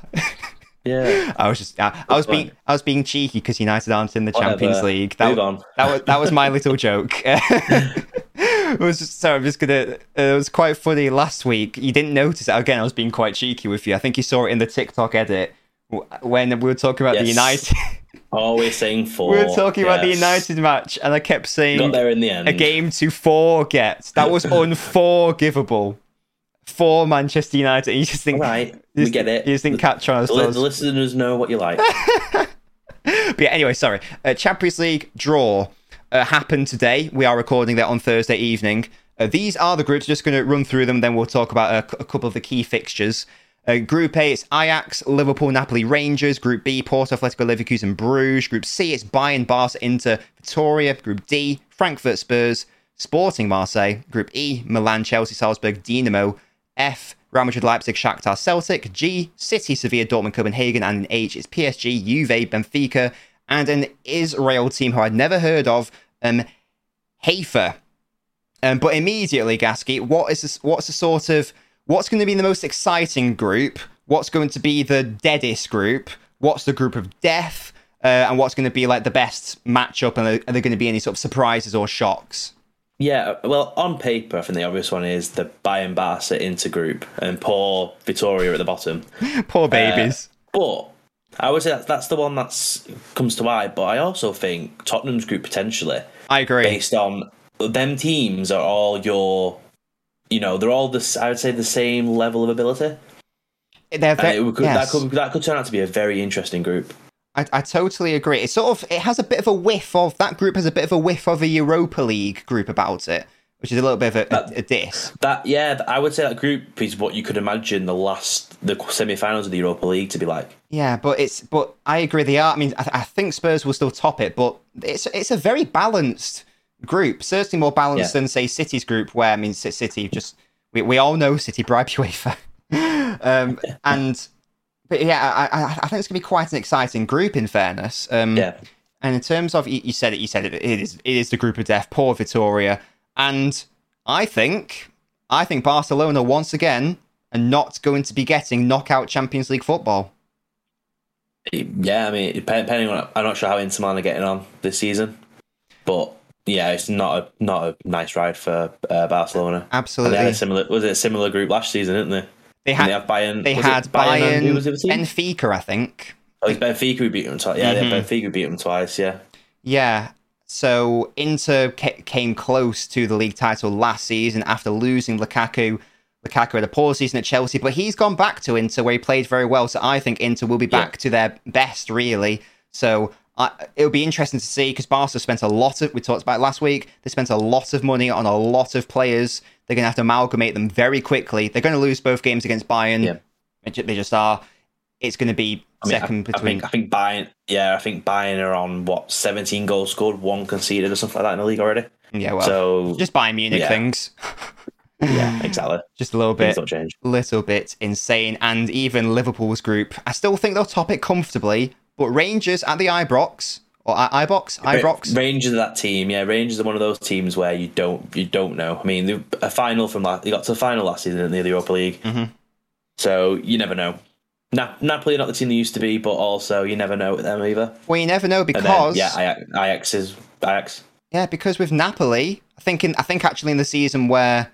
Yeah. I was just, I, I was being, I was being cheeky because United aren't in the Champions League. That, Move on. That was that was my little joke. [LAUGHS] it was just sorry. I'm just gonna. Uh, it was quite funny last week. You didn't notice it again. I was being quite cheeky with you. I think you saw it in the TikTok edit when we were talking about the Yes. United. [LAUGHS] Always saying four. we were talking about the. United match, and I kept Got saying there in the end. a game to forget. That was [LAUGHS] unforgivable for Manchester United. [LAUGHS] You just think, All right, you we just- get it. You just didn't catch on. The, the listeners know what you like. but yeah, anyway, sorry. Uh, Champions League draw uh, happened today. We are recording that on Thursday evening. Uh, these are the groups. Just going to run through them, then we'll talk about a, a couple of the key fixtures. Uh, group A, it's Ajax, Liverpool, Napoli, Rangers. Group B, Porto, Atletico, Leverkusen, Bruges. Group C, it's Bayern, Barca, Inter, Viktoria. Group D, Frankfurt, Spurs, Sporting Marseille. Group E, Milan, Chelsea, Salzburg, Dinamo. F, Real Madrid, Leipzig, Shakhtar, Celtic. G, City, Sevilla, Dortmund, Copenhagen. And in H, it's PSG, Juve, Benfica, and an Israel team who I'd never heard of, um, Haifa. Um, but immediately, Gaskey, what is this, what's the sort of what's going to be the most exciting group? What's going to be the deadest group? What's the group of death? Uh, and what's going to be like the best matchup? And are, are there going to be any sort of surprises or shocks? Yeah, well, on paper, I think the obvious one is the Bayern Barca Inter group and poor Viktoria at the bottom. [LAUGHS] poor babies. Uh, but I would say that's, that's the one that comes to mind. But I also think Tottenham's group potentially. I agree. Based on them teams are all your, you know, they're all this. I would say the same level of ability. They're ve- And it could, yes. That could that could turn out to be a very interesting group. I, I totally agree. It sort of it has a bit of a whiff of that group has a bit of a whiff of a Europa League group about it, which is a little bit of a, a, a diss. That yeah, I would say that group is what you could imagine the last the semi-finals of the Europa League to be like. Yeah, but it's but I agree they are. I mean, I, I think Spurs will still top it, but it's it's a very balanced group. Certainly more balanced Yeah. than say City's group, where I mean City just we, we all know City bribe [LAUGHS] UEFA, um, [LAUGHS] and but yeah, I, I I think it's gonna be quite an exciting group. In fairness, um, Yeah, and in terms of you you said it, you said it, it is it is the group of death. Poor Viktoria, and I think I think Barcelona once again are not going to be getting knockout Champions League football. yeah. I mean, depending on, I'm not sure how Inter Milan are getting on this season, but yeah, it's not a not a nice ride for uh, Barcelona. And Absolutely. they had a similar was it a similar group last season, didn't they? They And had they Bayern. they had Bayern. and Bayern, was? Benfica, I think. oh, it's Benfica who beat them twice. Yeah, Mhm. yeah, Benfica beat them twice. Yeah, Yeah. So Inter ca- came close to the league title last season after losing Lukaku. Lukaku had a poor season at Chelsea, but he's gone back to Inter where he played very well. So I think Inter will be back to their best, really. So I, it'll be interesting to see because Barca spent a lot of. We talked about last week. They spent a lot of money on a lot of players. They're going to have to amalgamate them very quickly. They're going to lose both games against Bayern. Yeah. They just are. It's going to be I mean, second I, between. I think I think Bayern. Yeah, I think Bayern are on what 17 goals scored, one conceded, or something like that in the league already. yeah, well, so just Bayern Munich yeah. things. yeah, [LAUGHS] exactly. just a little bit little bit insane. And even Liverpool's group, I still think they'll top it comfortably. But Rangers at the Ibrox or I- Ibrox, Ibrox, Rangers are that team. Yeah, Rangers are one of those teams where you don't you don't know. I mean, a final from last, they got to the final last season in the Europa League, Mhm. so you never know. Na- Napoli are not the team they used to be, but also you never know with them either. well, you never know And then, because yeah, Ajax, Ajax is Ajax. yeah, because with Napoli, I think in I think actually in the season where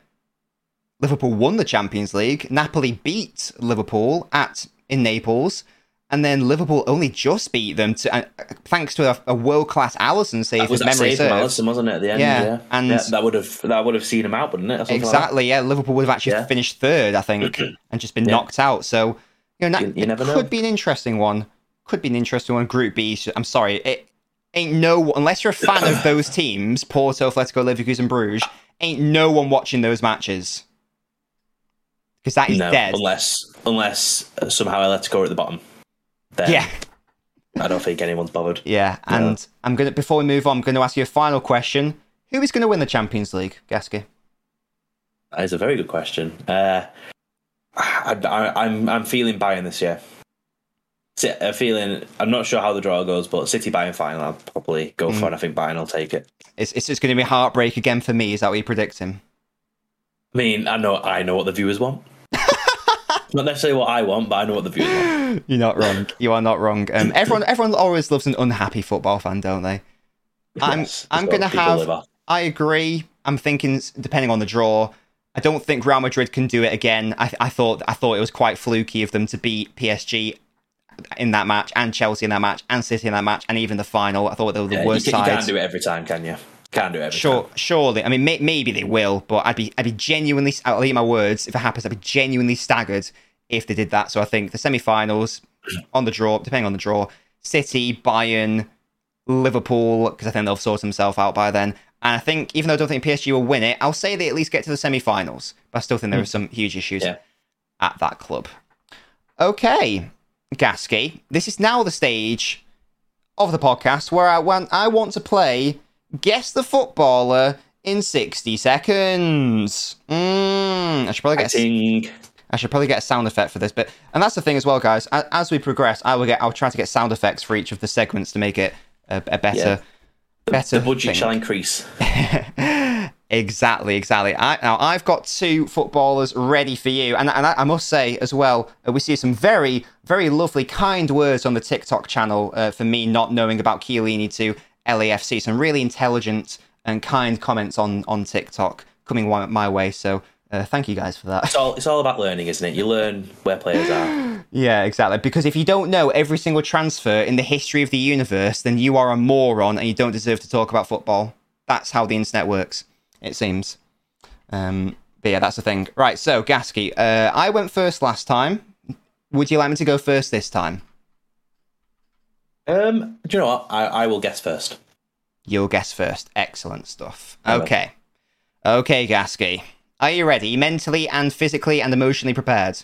Liverpool won the Champions League, Napoli beat Liverpool at in Naples. And then Liverpool only just beat them to, uh, thanks to a, a world class Alisson save. That was that memory save from. Alisson, wasn't it? At the end, Yeah, yeah, and- Yeah, that would have that would have seen him out, wouldn't it? something like? Exactly, yeah. Liverpool would have actually Yeah. finished third, I think, [CLEARS THROAT] and just been knocked out. So, you know, that you it never could know. be an interesting one. Could be an interesting one. Group B. I'm sorry, it ain't no unless you're a fan of [COUGHS] those teams, Porto, Atletico, Leverkusen, Bruges. Ain't no one watching those matches because that is no, dead. unless unless uh, somehow it go at the bottom. Then Yeah, I don't think anyone's bothered. [LAUGHS] yeah. And I'm gonna before we move on, I'm going to ask you a final question. Who is going to win the Champions League, Gaskey? That is a very good question. Uh, I, I, I'm I'm feeling Bayern this year. A feeling. I'm not sure how the draw goes, but City Bayern final. I'll probably go Mm. for, and I think Bayern will take it. It's it's just going to be heartbreak again for me. Is that what you're predicting? I mean, I know I know what the viewers want. [LAUGHS] not necessarily what I want, but I know what the viewers want. [LAUGHS] You're not wrong. You are not wrong. Um, everyone, everyone always loves an unhappy football fan, don't they? I'm, Yes, I'm gonna have. I agree. I'm thinking, depending on the draw, I don't think Real Madrid can do it again. I, I thought, I thought it was quite fluky of them to beat PSG in that match, and Chelsea in that match, and City in that match, and even the final. I thought they were the Yeah, you, worst can, you sides. can't do it every time, can you? Can't do it every Sure, time. surely. I mean, may, maybe they will, but I'd be, I'd be genuinely. I'll eat my words. If it happens, I'd be genuinely staggered if they did that. So I think the semi-finals on the draw, depending on the draw, City, Bayern, Liverpool, because I think they'll sort themselves out by then. And I think, even though I don't think PSG will win it, I'll say they at least get to the semi finals. But I still think there are some huge issues Yeah. at that club. Okay, Gaskey, this is now the stage of the podcast where I want, I want to play Guess the Footballer in 60 seconds. Mm, I should probably get a. I should probably get a sound effect for this but And that's the thing as well, guys. As we progress, I will get. I'll try to get sound effects for each of the segments to make it a, a better, Yeah. Better. The budget thing. shall increase. [LAUGHS] exactly, exactly. I, now I've got two footballers ready for you, and, and I, I must say as well, uh, we see some very, very lovely, kind words on the TikTok channel uh, for me not knowing about Chiellini to LAFC. Some really intelligent and kind comments on on TikTok coming my, my way. So uh, thank you guys for that. It's all it's all about learning, isn't it? You learn where players are. [LAUGHS] Yeah, exactly. Because if you don't know every single transfer in the history of the universe, then you are a moron and you don't deserve to talk about football. That's how the internet works, it seems. Um, but yeah, that's the thing. Right, so, Gaskey, uh, I went first last time. Would you like me to go first this time? Um, do you know what? I, I will guess first. You'll guess first. Excellent stuff. Okay. Okay, Gaskey. Are you ready? Mentally and physically and emotionally prepared?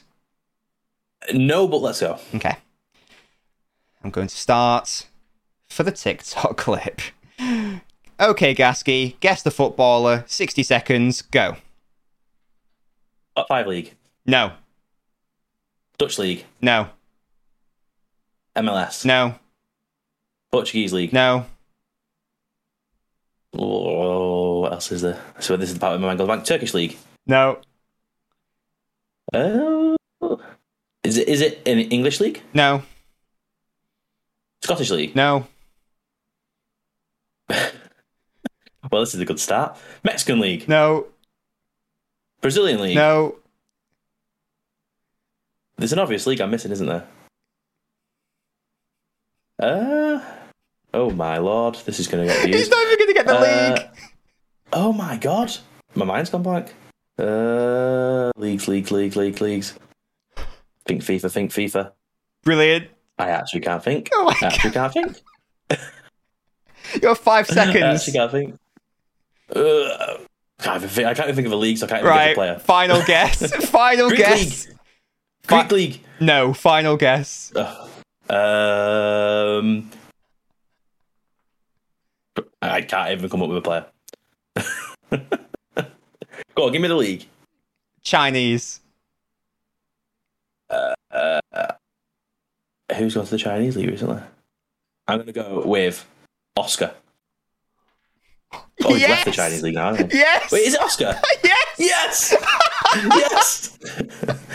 No, but let's go. Okay. I'm going to start for the TikTok [LAUGHS] clip. Okay, Gaskey, guess the footballer. 60 seconds, go. Top five league, No, Dutch league, no, MLS, no, Portuguese league. no. Oh, what else is there? So this is the part where my back. Turkish league. No, Oh, is it is it in English league? no, Scottish league. no, [LAUGHS] Well, this is a good start. Mexican league, no, Brazilian league. no. There's an obvious league I'm missing, isn't there? Uh, oh my lord, this is going to get [LAUGHS] He's used. not even going to get the Uh, league. Oh my god, my mind's gone blank. Uh, leagues, leagues, leagues, leagues, leagues. Think FIFA, think FIFA. Brilliant. I actually can't think. Oh my I actually can't think. [LAUGHS] You have five seconds. [LAUGHS] I actually can't think. Uh, can't think. I can't even think of a league, so I can't even right, think of a player. final [LAUGHS] guess. final Greek guess. Greek Fi- league. No, final guess. Ugh. Um, I can't even come up with a player. [LAUGHS] Go on, give me the league. Chinese. Uh, uh, who's gone to the Chinese league recently? I'm going to go with Oscar. Oh, he's left the Chinese league now. Yes. Wait, is it Oscar? [LAUGHS] yes. Yes, yes. [LAUGHS]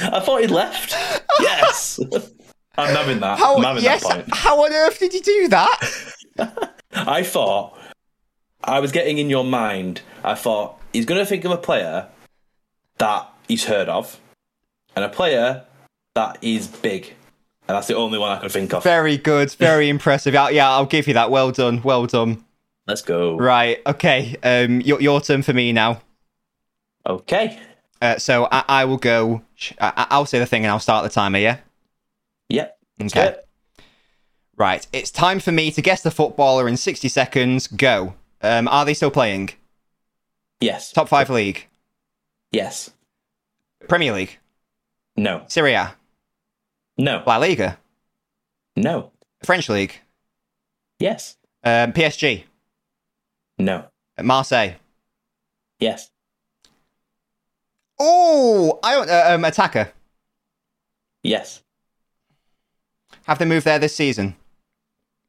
I thought he'd left. Yes, I'm having that. How, I'm having yes. that point. How on earth did you do that? I thought I was getting in your mind. I thought he's going to think of a player that he's heard of, and a player that is big, and that's the only one I could think of. Very good. [LAUGHS] Very impressive. Yeah, yeah, I'll give you that. Well done. Well done. Let's go. Right. Okay. Um, your, your turn for me now. Okay. Uh, so I, I will go. I, I'll say the thing and I'll start the timer. Yeah. Yep. Okay. Right. It's time for me to guess the footballer in 60 seconds. Go. Um, are they still playing? Yes. Top five league, Yes. Premier League, No. Serie A, No. La Liga, No. French League, Yes. um, PSG, No. Marseille. Yes. Oh, I don't. Uh, um, attacker. Yes. Have they moved there this season?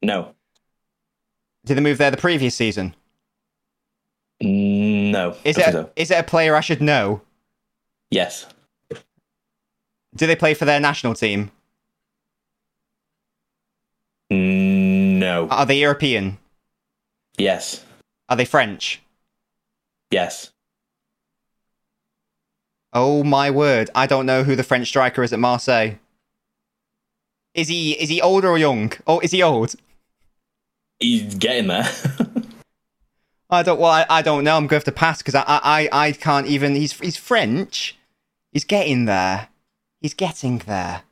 No. Did they move there the previous season? Mm, no. Is it a, so. is it a player I should know? Yes. Do they play for their national team? Mm, no. Are they European? Yes. Are they French? Yes. Oh my word! I don't know who the French striker is at Marseille. Is he is he old or young? Oh, is he old? He's getting there. [LAUGHS] I don't. Well, I, I don't know. I'm going to have to pass because I, I I can't even. He's he's French. He's getting there. He's getting there.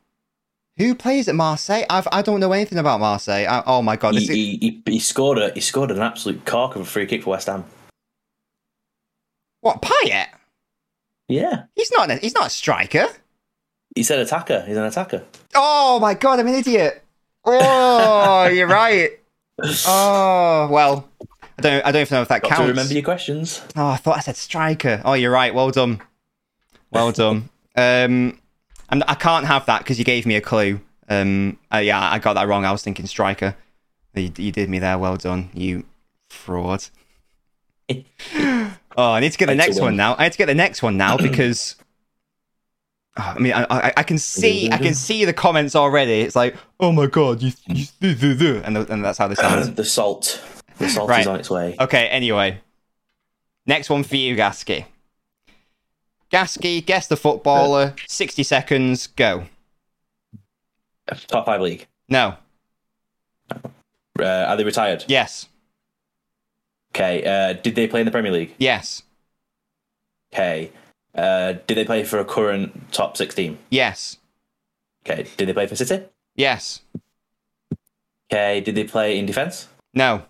Who plays at Marseille? I've, I don't know anything about Marseille. I, oh my god! He, he, he, he scored a he scored an absolute cork of a free kick for West Ham. what Payet? Yeah, He's not. A, he's not a striker. he said attacker. He's an attacker. Oh my god! I'm an idiot. Oh, [LAUGHS] you're right. Oh well. I don't. I don't even know if that Got counts. to remember your questions. Oh, I thought I said striker. Oh, you're right. Well done. Well done. [LAUGHS] Um, I'm, I can't have that because you gave me a clue. Um, uh, yeah, I got that wrong. I was thinking striker. You, you did me there. Well done, you fraud. [LAUGHS] oh, I need to get the next one now. I need to get the next one now [CLEARS THROAT] because. Oh, I mean, I, I, I can see, I can see the comments already. It's like, oh my god, you, you, and, and that's how this [CLEARS THROAT] sounds. the salt. The salt Right. is on its way. Okay, anyway. Next one for you, Gaskey. Gaskey, guess the footballer. 60 seconds, go. Top five league. No. Uh, are they retired? Yes. Okay. Uh, did they play in the Premier League? Yes. Okay. Uh, did they play for a current top six team? Yes. Okay. Did they play for City? Yes. Okay. Did they play in defence? No.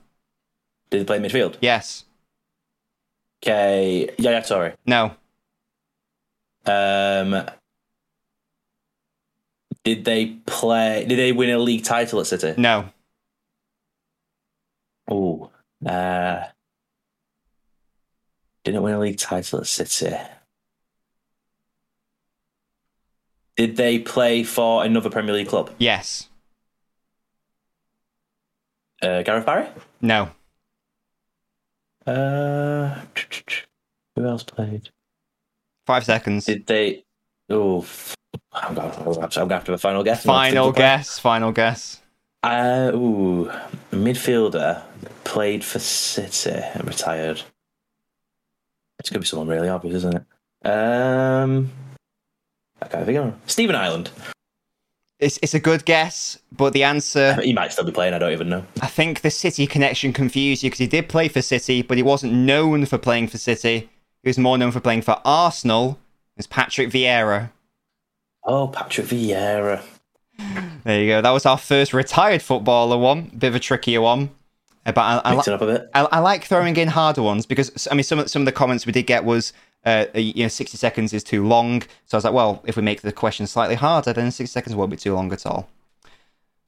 Did they play midfield? Yes. Okay. Yeah, yeah, sorry. No. Um, did they play? Did they win a league title at City? No. Oh, uh, didn't win a league title at City. Did they play for another Premier League club? Yes. Uh, Gareth Barry. No. Uh, who else played? Five seconds. Did they? Oh, I'm going. I'm going to have to have a final guess. Final guess. Final guess. Uh, ooh, midfielder played for City and retired. It's gonna be someone really obvious, isn't it? Um, I can't think of him. Stephen Ireland. It's, it's a good guess, but the answer, He might still be playing. I don't even know. I think the City connection confused you because he did play for City, but he wasn't known for playing for City. He was more known for playing for Arsenal. It's Patrick Vieira. Oh, Patrick Vieira. There you go. That was our first retired footballer one. Bit of a trickier one. Uh, But I, I, li- it up a bit. I, I like throwing in harder ones because I mean some of some of the comments we did get was uh, you know 60 seconds is too long. So I was like, well, if we make the question slightly harder, then 60 seconds won't be too long at all.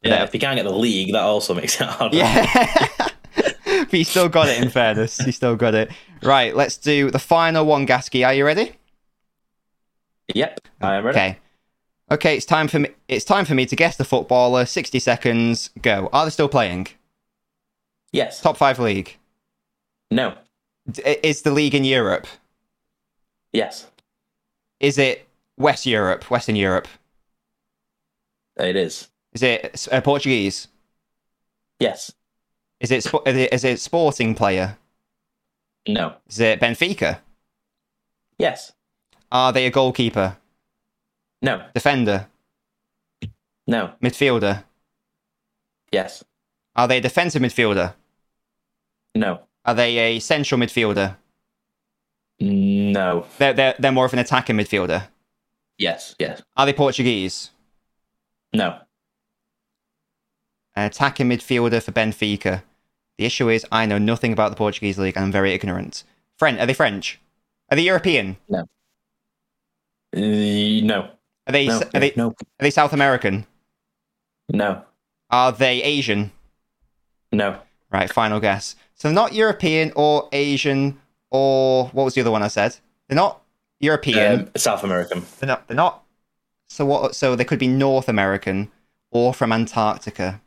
Yeah, if you can't get the league, that also makes it harder. Yeah. [LAUGHS] but you still got it in fairness. You still got it. Right, let's do the final one, Gaskey. Are you ready? Yep, I am ready. Okay. Okay, it's time for me it's time for me to guess the footballer. 60 seconds, go. Are they still playing? Yes. Top 5 league. No. D- Is the league in Europe? Yes. Is it West Europe, Western Europe? It is. Is it uh, Portuguese? Yes. Is it, is it is it sporting player? No. Is it Benfica? Yes. Are they a goalkeeper, No. defender, No. midfielder? Yes. Are they a defensive midfielder? No. Are they a central midfielder? No. They're, they're, they're more of an attacking midfielder. Yes. Yes. Are they Portuguese? No. An attacking midfielder for Benfica. The issue is, I know nothing about the Portuguese league and I'm very ignorant. French? Are they French? Are they European? Uh, no. Are they, No. are they, No. are they South American? No. Are they Asian? No. Right, final guess. So not European or Asian or what was the other one I said? They're not European. Um, South American. they're not. They're not. So what? So they could be North American or from Antarctica.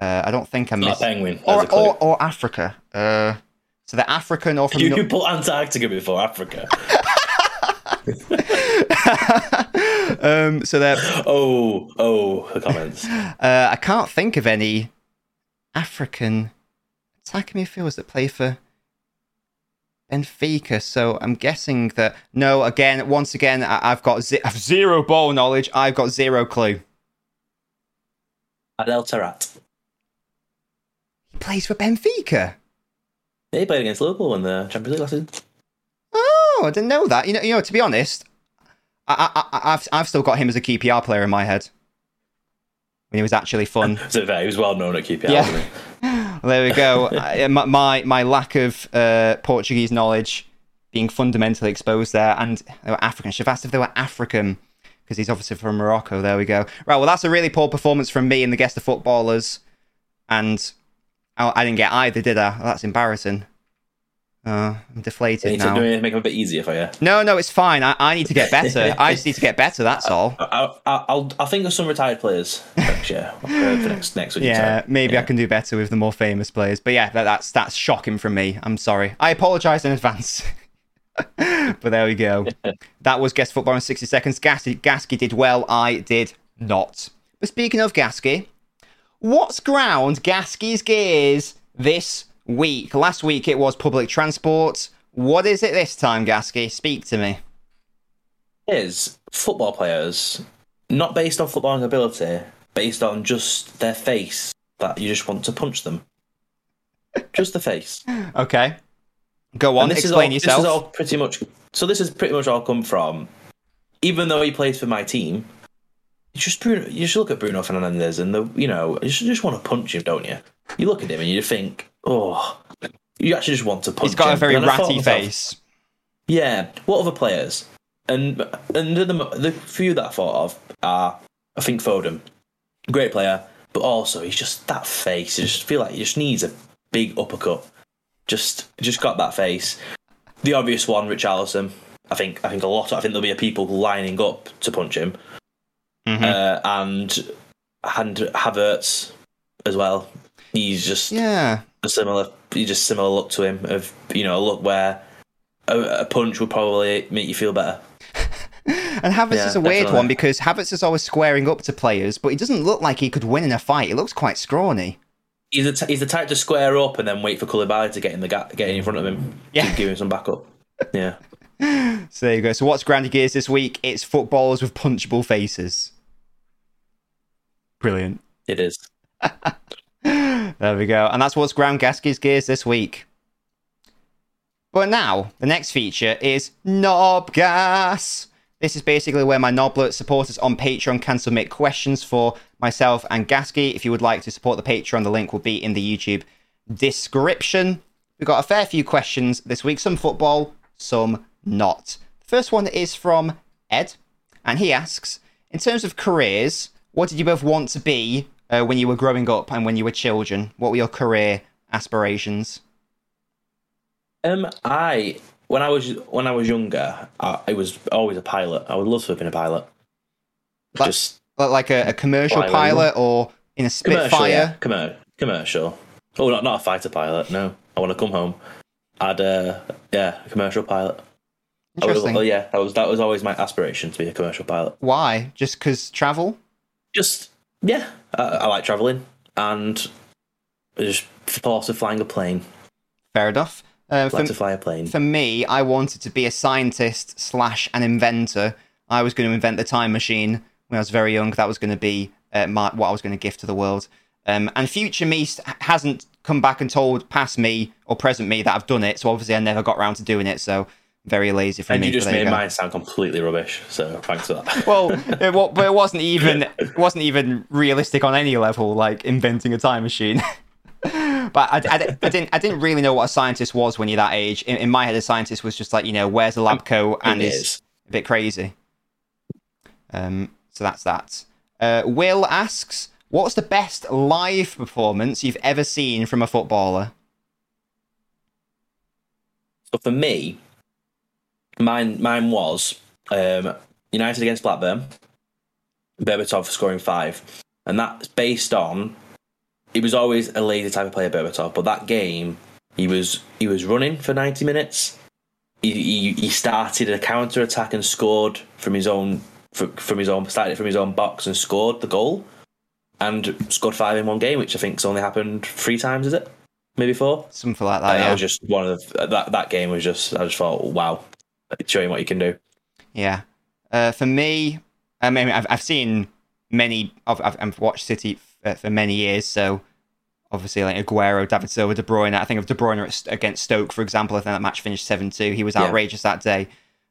Uh, I don't think I'm Not missing. penguin. Or, Or, or Africa. Uh, so they're African or from. you Nor- put Antarctica before Africa. [LAUGHS] um, so they're. oh, oh, the comments. [LAUGHS] Uh, I can't think of any African attacking midfielders that play for Benfica. So I'm guessing that no. Again, once again, I- I've got zero ball knowledge. I've got zero clue. Adel Taarabt. He plays for Benfica. They played against Liverpool in the Champions League last season. Oh, I didn't know that. You know, you know. To be honest, I, I, I, I've I've still got him as a QPR player in my head. when he was actually fun. [LAUGHS] So fair, he was well known at QPR. Yeah. There we go. [LAUGHS] My, my my lack of uh, Portuguese knowledge being fundamentally exposed there, and they were African. Should have asked if they were African because he's obviously from Morocco. There we go. Right. Well, that's a really poor performance from me and the guest of footballers, and I, I didn't get either, did I? that's embarrassing. Uh, I'm deflated Need now. to do make it a bit easier for you. No, no, it's fine. I, I need to get better. [LAUGHS] I just need to get better. That's all. I, I, I'll I'll think of some retired players next year [LAUGHS] uh, for next next week. Yeah, so, maybe I can do better with the more famous players. But yeah, that, that's that's shocking from me. I'm sorry. I apologise in advance. [LAUGHS] but there we go. that was guest football in 60 seconds. Gaskey, Gaskey did well. I did not. But speaking of Gaskey, what's ground Gaskey's gears this week? Last week it was public transport. What is it this time, Gaskey? Speak to me. is football players not based on footballing ability, based on just their face that you just want to punch them. Just the face. [LAUGHS] Okay. Go on, this explain is all, yourself. This is all pretty much. So this is pretty much all come from. Even though he plays for my team, you just Bruno, you just look at Bruno Fernandes and the you know you just, just want to punch him, don't you? You look at him and you think, oh, you actually just want to punch. He's got a very And I thought to ratty myself, face. Yeah. What other players? And and the, the few that I thought of are I think Foden, great player, but also he's just that face. You just feel like he just needs a big uppercut. Just just got that face. The obvious one, Richarlison. I think I think a lot. I think there'll be a people lining up to punch him, Mhm. uh, and and Havertz as well. He's just yeah. A similar, you just similar look to him of you know a look where a, a punch would probably make you feel better. [LAUGHS] And Havertz Yeah, is a weird definitely. one because Havertz is always squaring up to players, but he doesn't look like he could win in a fight. He looks quite scrawny. He's the, t- he's the type to square up and then wait for Koulibaly to get in the gap, get in front of him, Yeah. to give him some backup. [LAUGHS] Yeah, So there you go. So what's Grandy Gears this week? It's footballers with punchable faces. Brilliant. it is. [LAUGHS] There we go. And that's what's Ground Gaskey's Gears this week. But now, the next feature is Knob Gas. This is basically where my Noblet supporters on Patreon can submit questions for myself and Gasky. If you would like to support the Patreon, the link will be in the YouTube description. We've got a fair few questions this week, some football, some not. The first one is from Ed, and he asks In terms of careers, what did you both want to be uh, when you were growing up and when you were children? What were your career aspirations? Um, I when I was when I was younger, I, I was always a pilot. I would love to have been a pilot. Like- Just Like- Like a, a commercial Fly pilot or in a commercial, Spitfire? yeah. Commer- commercial. Oh, not not a fighter pilot. No, I want to come home. I'd uh, yeah, a commercial pilot. I would've- Interesting. oh, yeah, that was that was always my aspiration to be a commercial pilot. Why? Just because travel? Just yeah, I, I like traveling and just thought of flying a plane. Fair enough. Uh, Like for, to fly a plane. for me, I wanted to be a scientist slash an inventor. I was going to invent the time machine when I was very young. That was going to be uh, my, what I was going to gift to the world. Um, and future me hasn't come back and told past me or present me that I've done it. So obviously, I never got around to doing it. So very lazy for and me. And you just made go. mine sound completely rubbish. So thanks for that. [LAUGHS] well, it, but it wasn't [LAUGHS] even it wasn't even realistic on any level, like inventing a time machine. [LAUGHS] but I, I, I didn't I didn't really know what a scientist was when you're that age. In, in my head, a scientist was just like you know wears a lab coat and is is. a bit crazy. Um, so that's that. Uh, Will asks, "What's the best live performance you've ever seen from a footballer?" So for me, mine mine was um, United against Blackburn. Berbatov scoring five, and that's based on. He was always a lazy type of player, Berbatov, but that game he was he was running for ninety minutes. He he, he started a counter attack and scored from his own fr- from his own started from his own box and scored the goal, and scored five in one game, which I think's only happened three times. Is it? Maybe four. Something like that. that yeah. was just one of the, that that game was just I just thought wow, showing what you can do. Yeah. Uh, for me, I mean, I've, I've seen many. I've, I've, watched City f- for many years, so obviously like Aguero, David Silva, De Bruyne. I think of De Bruyne against Stoke, for example. I think that match finished seven two. He was Yeah. outrageous that day.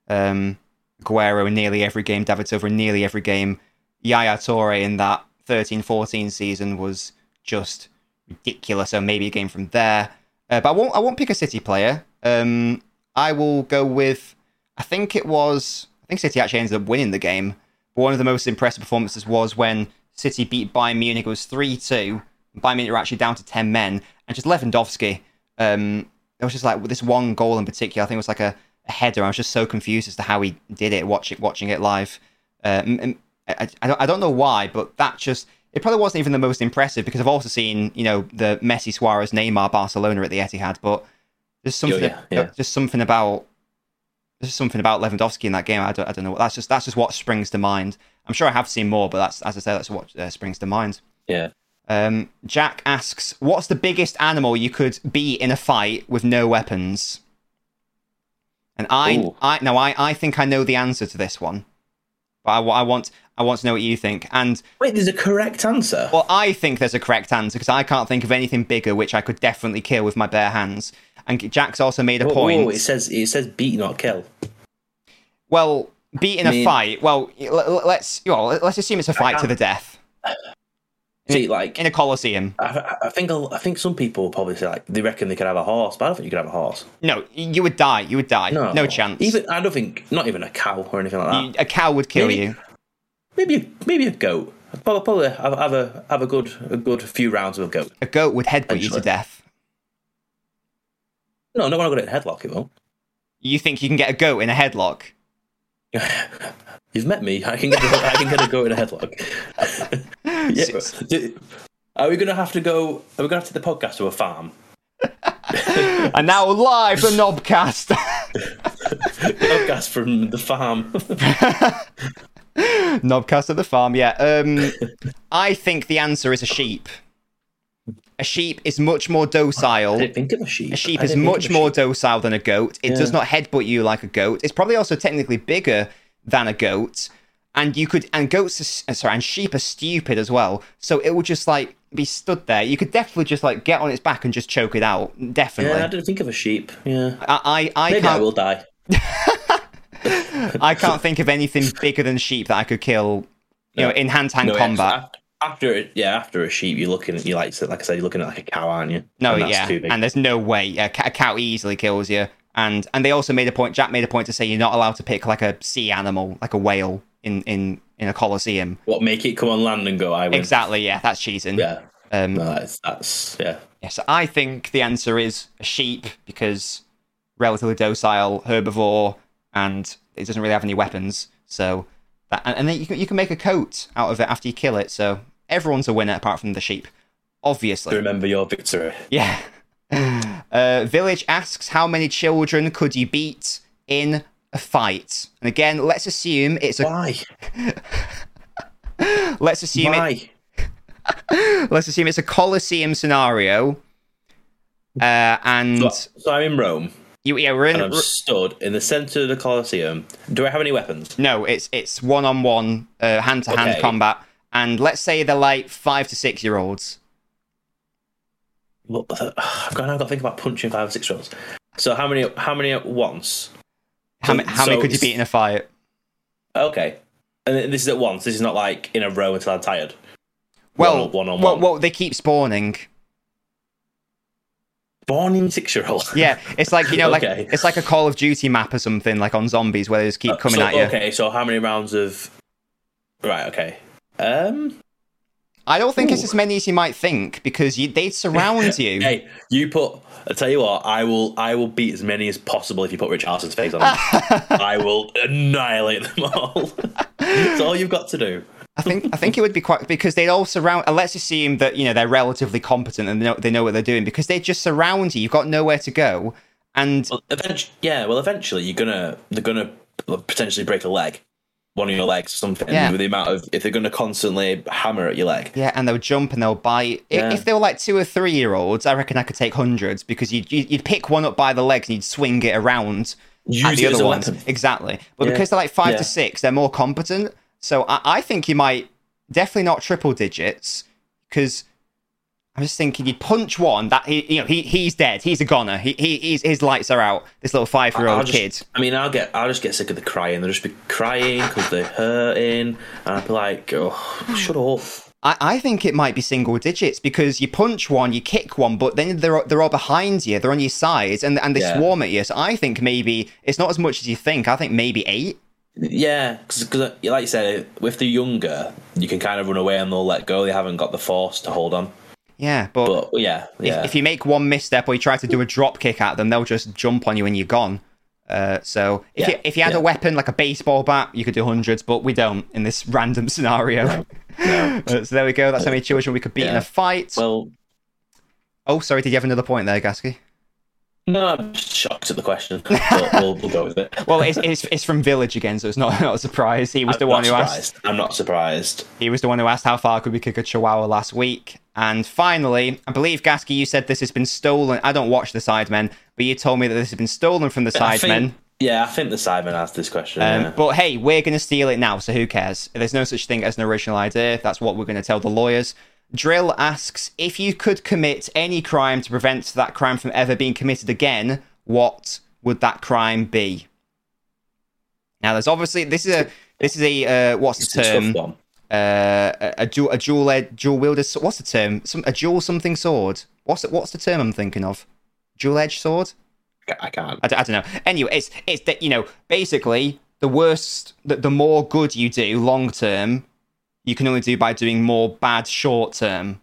Um, Aguero in nearly every game, David Silva in nearly every game. Yaya Toure in that 13 14 season was just ridiculous. So maybe a game from there. Uh, but I won't. I won't pick a City player. Um, I will go with. I think it was. I think City actually ended up winning the game. But one of the most impressive performances was when City beat Bayern Munich. It was three two. Bayern Munich were actually down to ten men, and just Lewandowski. Um, it was just like this one goal in particular. I think it was like a, a header. I was just so confused as to how he did it. Watching watching it live. Uh, I, I, don't, I don't know why, but that just it probably wasn't even the most impressive because I've also seen you know the Messi, Suarez, Neymar, Barcelona at the Etihad, but there's something, yeah, yeah. just something about there's something about Lewandowski in that game. I don't, I don't know. That's just that's just what springs to mind. I'm sure I have seen more, but that's as I say, that's what uh, springs to mind. Yeah. Um, Jack asks, "What's the biggest animal you could be in a fight with no weapons?" And I, Ooh. I no, I, I think I know the answer to this one, but I, I want, I want to know what you think. And Wait, there's a correct answer. well, I think there's a correct answer because I can't think of anything bigger which I could definitely kill with my bare hands. And Jack's also made a Whoa, point. whoa, it says it says beat not kill. Well, beat in I a mean- fight. Well, let's well, let's assume it's a fight to the death [SIGHS] See, like in a coliseum. I, I think I'll- I think some people will probably say like they reckon they could have a horse, but I don't think you could have a horse. No, you would die. You would die. No, No, chance. Even I don't think not even a cow or anything like that. A cow would kill Maybe- you. Maybe a, maybe a goat. Probably, probably have, have a have a good a good few rounds with a goat. A goat would headbutt you to death. No, no one got it in a headlock. It won't. You think you can get a goat in a headlock? [LAUGHS] You've met me. I can get a, I can get a goat in a headlock. [LAUGHS] yeah. Are we gonna have to go? Are we gonna have to the podcast to a farm? [LAUGHS] and now live the NobCast. Podcast from the farm. NobCast at the farm. Yeah. Um, I think the answer is a sheep. A sheep is much more docile. I docile. didn't think of a sheep. A sheep is much more sheep. docile than a goat. It does not headbutt you like a goat. It's probably also technically bigger than a goat. And you could, and goats, are, sorry, and sheep are stupid as well. So it would just like be stood there. You could definitely just like get on its back and just choke it out. Definitely. Yeah, I didn't think of a sheep. Yeah, I, I, I maybe I can't, will die. [LAUGHS] I can't think of anything bigger than sheep that I could kill. You know, in hand-to-hand No, yeah, combat. Af- After yeah, after a sheep, you're looking at you like like I said, you're looking at like a cow, aren't you? No, And yeah, and there's no way a, a cow easily kills you. And and they also made a point. Jack made a point to say you're not allowed to pick like a sea animal, like a whale, in in in a coliseum. what make it come on land and go? I win. Exactly. Yeah, that's cheating. Yeah, Um, no, that's that's yeah. yeah, so I think the answer is a sheep because relatively docile, herbivore, and it doesn't really have any weapons. So that and, and then you can, you can make a coat out of it after you kill it. So everyone's a winner apart from the sheep, obviously. Remember your victory. Yeah. Uh, Village asks, how many children could you beat in a fight? And again, let's assume it's a Why? [LAUGHS] let's assume it, Why? [LAUGHS] let's assume it's a Colosseum scenario. Uh, and So, so I'm in Rome you, yeah, we're in. and I'm stood in the centre of the Colosseum. Do I have any weapons? No, it's it's one on one, uh, hand to hand combat. And let's say they're like five to six year olds. Well, I've got, I've got to think about punching five or six year olds. So how many? How many at once? How, ma- how many so could you beat in a fight? Okay, and this is at once. This is not like in a row until I'm tired. Well, one on well, one. well, they keep spawning. Born in six year old. [LAUGHS] Yeah, it's like you know, like Okay. it's like a Call of Duty map or something, like on zombies, where they just keep coming so, at you. Okay, so how many rounds of? Right. Okay. Um. I don't think it's as many as you might think because you, they'd surround [LAUGHS] you. Hey, you put. I tell you what, I will. I will beat as many as possible if you put Richarlison's face on. them. [LAUGHS] I will annihilate them all. That's all you've got to do. I think I think it would be quite because they'd all surround. And let's assume that you know they're relatively competent and they know, they know what they're doing because they just surround you. You've got nowhere to go, and Well, eventually, yeah. Well, eventually, you're gonna. They're gonna potentially break a leg, one of your legs, or something. Yeah. With the amount of if they're gonna constantly hammer at your leg. yeah, and they'll jump and they'll bite. Yeah. If they were like two or three year olds, I reckon I could take hundreds because you'd you'd pick one up by the legs and you'd swing it around Use at the other ones. weapon. Exactly. But Yeah. because they're like five to six, they're more competent. So I, I think you might definitely not triple digits because I'm just thinking you'd punch one that he you know he he's dead. He's a goner. He, he he's, his lights are out. This little five year old kid. I mean, I'll get. I'll just get sick of the crying. They'll just be crying because they're hurting, and I'll be like, "Oh, shut up." I, I think it might be single digits because you punch one, you kick one, but then they're they're all behind you, they're on your sides, and and they Yeah. swarm at you. So I think maybe it's not as much as you think. I think maybe eight. Yeah, because like you said, if they're younger, you can kind of run away and they'll let go. They haven't got the force to hold on. Yeah, but, But yeah, yeah. if, if you make one misstep or you try to do a drop kick at them, they'll just jump on you and you're gone. Uh, so if Yeah, you if you had yeah. a weapon like a baseball bat, you could do hundreds, but we don't in this [LAUGHS] random scenario. [LAUGHS] Uh, so there we go. That's how many children we could beat in a fight. well, oh, sorry, did you have another point there, Gaskey? No, I'm just shocked at the question, but we'll, we'll go with it. [LAUGHS] Well, it's, it's it's from Village again, so it's not [LAUGHS] not a surprise. He was the I'm one not who asked. I'm not surprised. He was the one who asked how far could we kick a Chihuahua last week. And finally, I believe Gaskey, you said this has been stolen. I don't watch the Sidemen, but you told me that this has been stolen from the Sidemen. think- yeah, I think the Sidemen asked this question. Um, yeah. But hey, we're going to steal it now, so who cares? There's no such thing as an original idea. That's what we're going to tell the lawyers. Drill asks if you could commit any crime to prevent that crime from ever being committed again, what would that crime be? Now, there's obviously this is a this is a uh, what's It's the term? Uh, a, a dual a dual ed, dual wielded. s- What's the term? Some a dual something sword. What's the, what's the term I'm thinking of? Dual edge sword. I can't. I, d- I don't know. Anyway, it's it's that you know basically the worst, the, the more good you do long term, you can only do by doing more bad short term.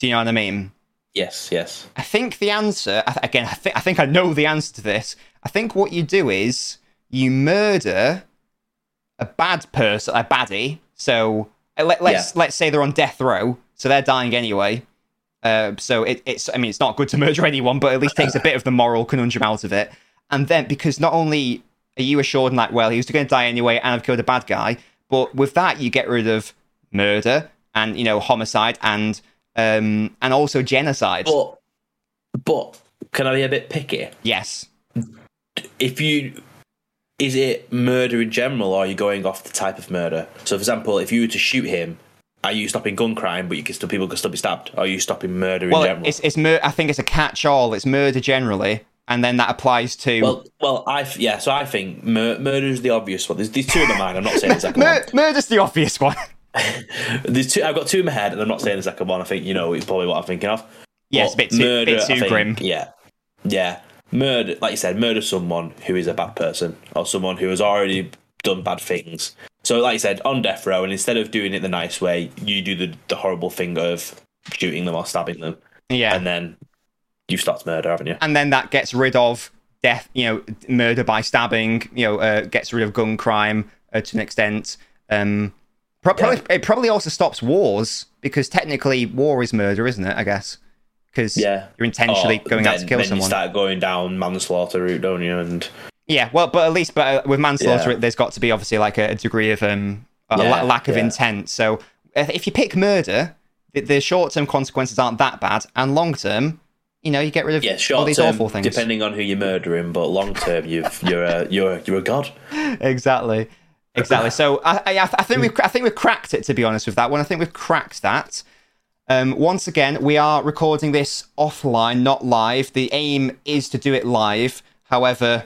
Do you know what I mean? Yes, yes. I think the answer again. I think I think I know the answer to this. I think what you do is you murder a bad person, a baddie. So uh, let, let's let's say they're on death row, so they're dying anyway. Uh, so it, it's I mean it's not good to [LAUGHS] murder anyone, but at least takes a bit of the moral conundrum out of it. And then because not only are you assured like well he was going to die anyway, and I've killed a bad guy, but with that you get rid of murder and you know homicide and um and also genocide. But, but can I be a bit picky? yes. If you is it murder in general, or are you going off the type of murder? So, for example, if you were to shoot him, are you stopping gun crime, but you can still people can still be stabbed? Or are you stopping murder Well, in general? it's it's mur- I think it's a catch-all. It's murder generally, and then that applies to well, well, I yeah. So I think mur- murder is the obvious one. There's these two in my mind. I'm not saying the second Mur- [LAUGHS] murder's the obvious one. [LAUGHS] There's two. I've got two in my head, and I'm not saying the second one. I think you know it's probably what I'm thinking of. Yeah, it's a bit too- bit too think- grim. Yeah, yeah. Murder, like you said, murder someone who is a bad person or someone who has already done bad things. So, like you said, on death row, and instead of doing it the nice way, you do the, the horrible thing of shooting them or stabbing them, yeah, and then you've started murder, haven't you? and then that gets rid of death. You know, murder by stabbing. You know, uh, gets rid of gun crime uh, to an extent. Um, pro- probably, it probably also stops wars because technically war is murder, isn't it? I guess because Yeah. you're intentionally Or going out to kill then someone. You start going down manslaughter route, don't you? And Yeah, well, but at least, but uh, with manslaughter, Yeah. there's got to be obviously like a, degree of um a Yeah, la- lack of yeah. intent. So if if you pick murder, the, the short term consequences aren't that bad, and long term, you know, you get rid of yeah, all these term, awful things. depending on who you're murdering, but long term, you've you're a you're you're a god. [LAUGHS] exactly, exactly. So I, I, I think we've I think we've cracked it. To be honest with that one, I think we've cracked that. Um, once again, we are recording this offline, not live. The aim is to do it live. However,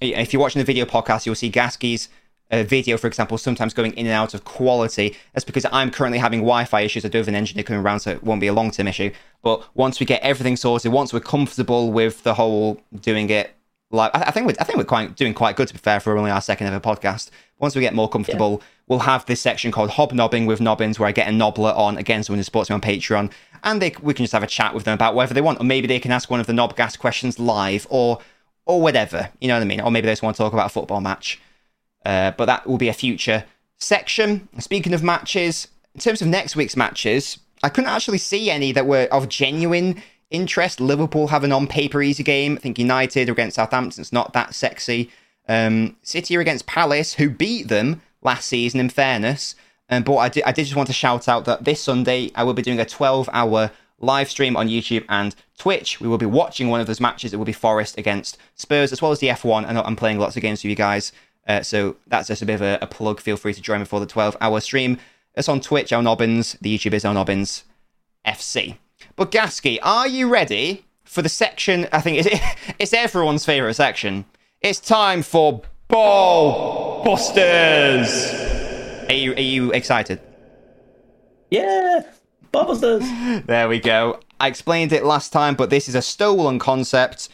if you're watching the video podcast, you'll see Gaskey's uh, video, for example, sometimes going in and out of quality. That's because I'm currently having Wi-Fi issues. I do have an engineer coming around, so it won't be a long-term issue. But once we get everything sorted, once we're comfortable with the whole doing it like I, I think we're, I think we're quite doing quite good to be fair for only our second ever podcast. Once we get more comfortable, we'll have this section called Hobnobbing with Nobbins, where I get a nobbler on again, someone who supports me on Patreon, and they, we can just have a chat with them about whatever they want, or maybe they can ask one of the NobCast questions live, or or whatever. You know what I mean? Or maybe they just want to talk about a football match. Uh, but that will be a future section. Speaking of matches, in terms of next week's matches, I couldn't actually see any that were of genuine interest. Liverpool have an on paper easy game. I think United against Southampton, it's not that sexy. Um, City are against Palace, who beat them last season, in fairness. Um, but I did, I did just want to shout out that this Sunday I will be doing a 12 hour live stream on YouTube and Twitch. We will be watching one of those matches. It will be Forest against Spurs, as well as the F1. I know I'm playing lots of games with you guys. Uh, so that's just a bit of a, a plug. Feel free to join me for the 12 hour stream. It's on Twitch, El Nobbins. The YouTube is El Nobbins FC. But Gaskey, are you ready for the section? I think it's, [LAUGHS] it's everyone's favourite section. It's time for Ball Busters. Are you, are you excited? Yeah, Ballbusters. [LAUGHS] There we go. I explained it last time, but this is a stolen concept.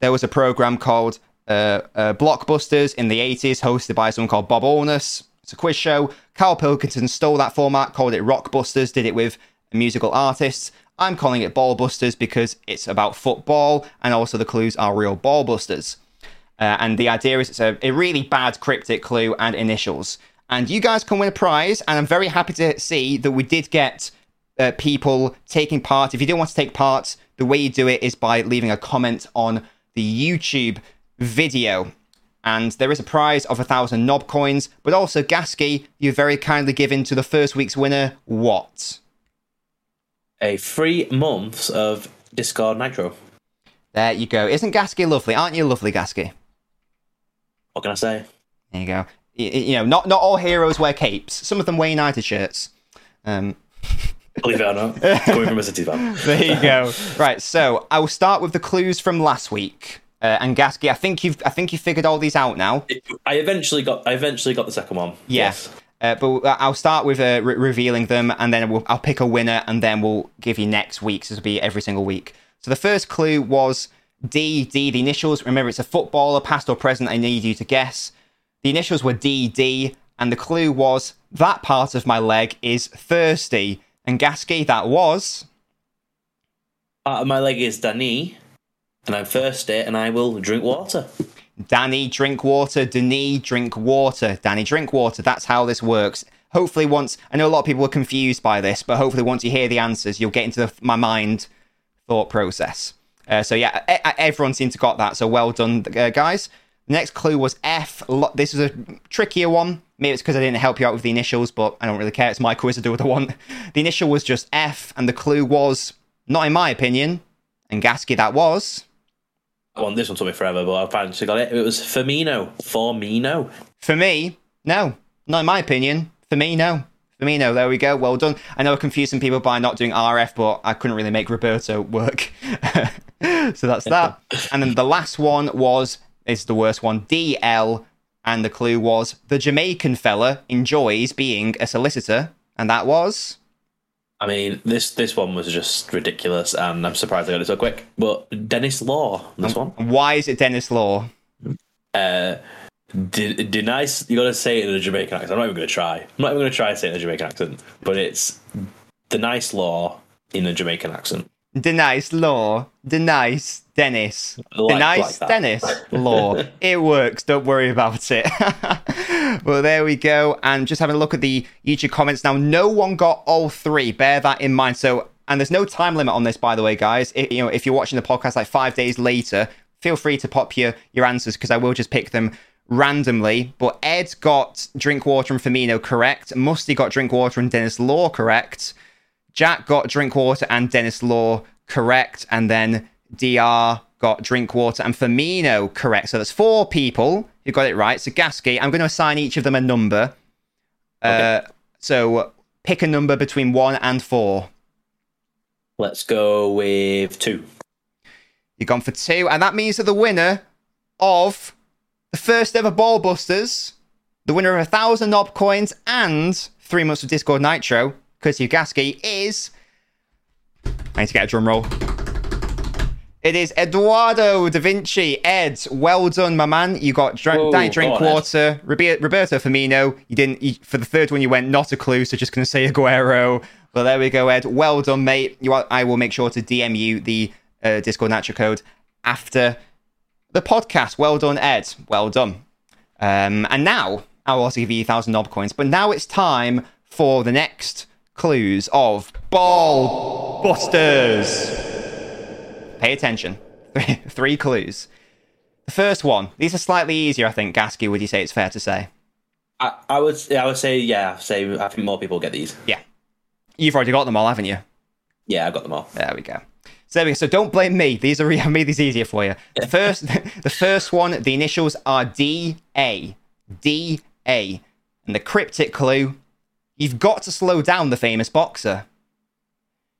There was a program called uh, uh, Blockbusters in the 80s, hosted by someone called Bob Holness. It's a quiz show. Karl Pilkington stole that format, called it Rockbusters, did it with musical artists. I'm calling it Ballbusters because it's about football, and also the clues are real ballbusters. Uh, and the idea is it's a, a really bad cryptic clue and initials. And you guys can win a prize, and I'm very happy to see that we did get uh, people taking part. If you don't want to take part, the way you do it is by leaving a comment on the YouTube video. And there is a prize of a thousand knob coins, but also Gaskey, you very kindly given to the first week's winner what? A free month of Discord Nitro. There you go. Isn't Gaskey lovely? Aren't you lovely, Gaskey? What can I say? There you go. Y- y- You know, not not all heroes wear capes. Some of them wear United shirts. Um, Believe it or not, [LAUGHS] coming from a City fan. there you go. Right, so I will start with the clues from last week. Uh, and Gaskey, I think you've I think you figured all these out now. I eventually got. I eventually got the second one. Yes. Uh, but I'll start with uh, re- revealing them, and then we'll, I'll pick a winner, and then we'll give you next week's. This will be every single week. So the first clue was D. D. The initials. Remember, it's a footballer, past or present. I need you to guess. The initials were D. D. And the clue was that part of my leg is thirsty. And Gaskey, that was. Part of my leg is Danny, and I'm thirsty, and I will drink water. Danny, drink water. Denis, drink water. Danny, drink water. That's how this works. Hopefully, once I know a lot of people are confused by this, but hopefully, once you hear the answers, you'll get into the, my mind thought process. Uh, so yeah, everyone seemed to got that. So well done, uh, guys. The next clue was F. This was a trickier one. Maybe it's because I didn't help you out with the initials, but I don't really care. It's my quiz to do what I want. The initial was just F, and the clue was not in my opinion. And Gaskey, that was. I want this one took me forever, but I finally got it. It was Firmino. Firmino. For me, no. Not in my opinion. For me, no. Firmino, there we go. Well done. I know I confused some people by not doing RF, but I couldn't really make Roberto work. [LAUGHS] so that's that. [LAUGHS] and then the last one was, is the worst one, DL. And the clue was, the Jamaican fella enjoys being a solicitor. And that was. I mean, this this one was just ridiculous, and I'm surprised I got it so quick. But Denis Law, this one. Why is it Denis Law? Uh, de-. You got to say it in a Jamaican accent. I'm not even going to try. I'm not even going to try to say it in a Jamaican accent. But it's the nice law in a Jamaican accent. Denise Law. Denise Dennis. Like- like. Denis Law. [LAUGHS] it works. Don't worry about it. [LAUGHS] well, there we go. And just having a look at the YouTube comments now. No one got all three. Bear that in mind. So, and there's no time limit on this, by the way, guys. If, you know, if you're watching the podcast like five days later, feel free to pop your your answers because I will just pick them randomly. But Ed got drink water and Firmino correct. Musty got drink water and Denis Law correct. Jack got drink water and Denis Law correct, and then Dr got drink water and Firmino correct. So that's four people who got it right. So Gaskey, I'm going to assign each of them a number. Uh, so pick a number between one and four. Let's go with two. You've gone for two, and that means that the winner of the first ever Ball Busters, the winner of a thousand knob coins and three months of Discord Nitro, of Gaskey, is. I need to get a drum roll. It is Eduardo da Vinci. Ed, well done, my man. You got dr- Whoa, Danny Drink go on, Ed. Water. Robe- Roberto Firmino. You didn't. You, for the third one, you went not a clue, so just going to say Aguero. But there we go, Ed. Well done, mate. You are, I will make sure to DM you the uh, Discord Nitro code after the podcast. Well done, Ed. Well done. Um, and now I'll also give you a thousand knob coins. But now it's time for the next clues of Ball Busters. Pay attention. [LAUGHS] Three, clues. The first one. These are slightly easier, I think. Gaskey, would you say it's fair to say? I, I would. I would say yeah. Say I think more people get these. Yeah. You've already got them all, haven't you? Yeah, I got them all. There we go. So there we go. So don't blame me. These are [LAUGHS] I made these easier for you. The first, [LAUGHS] the first one, the initials are D A, D A, and the cryptic clue: you've got to slow down the famous boxer.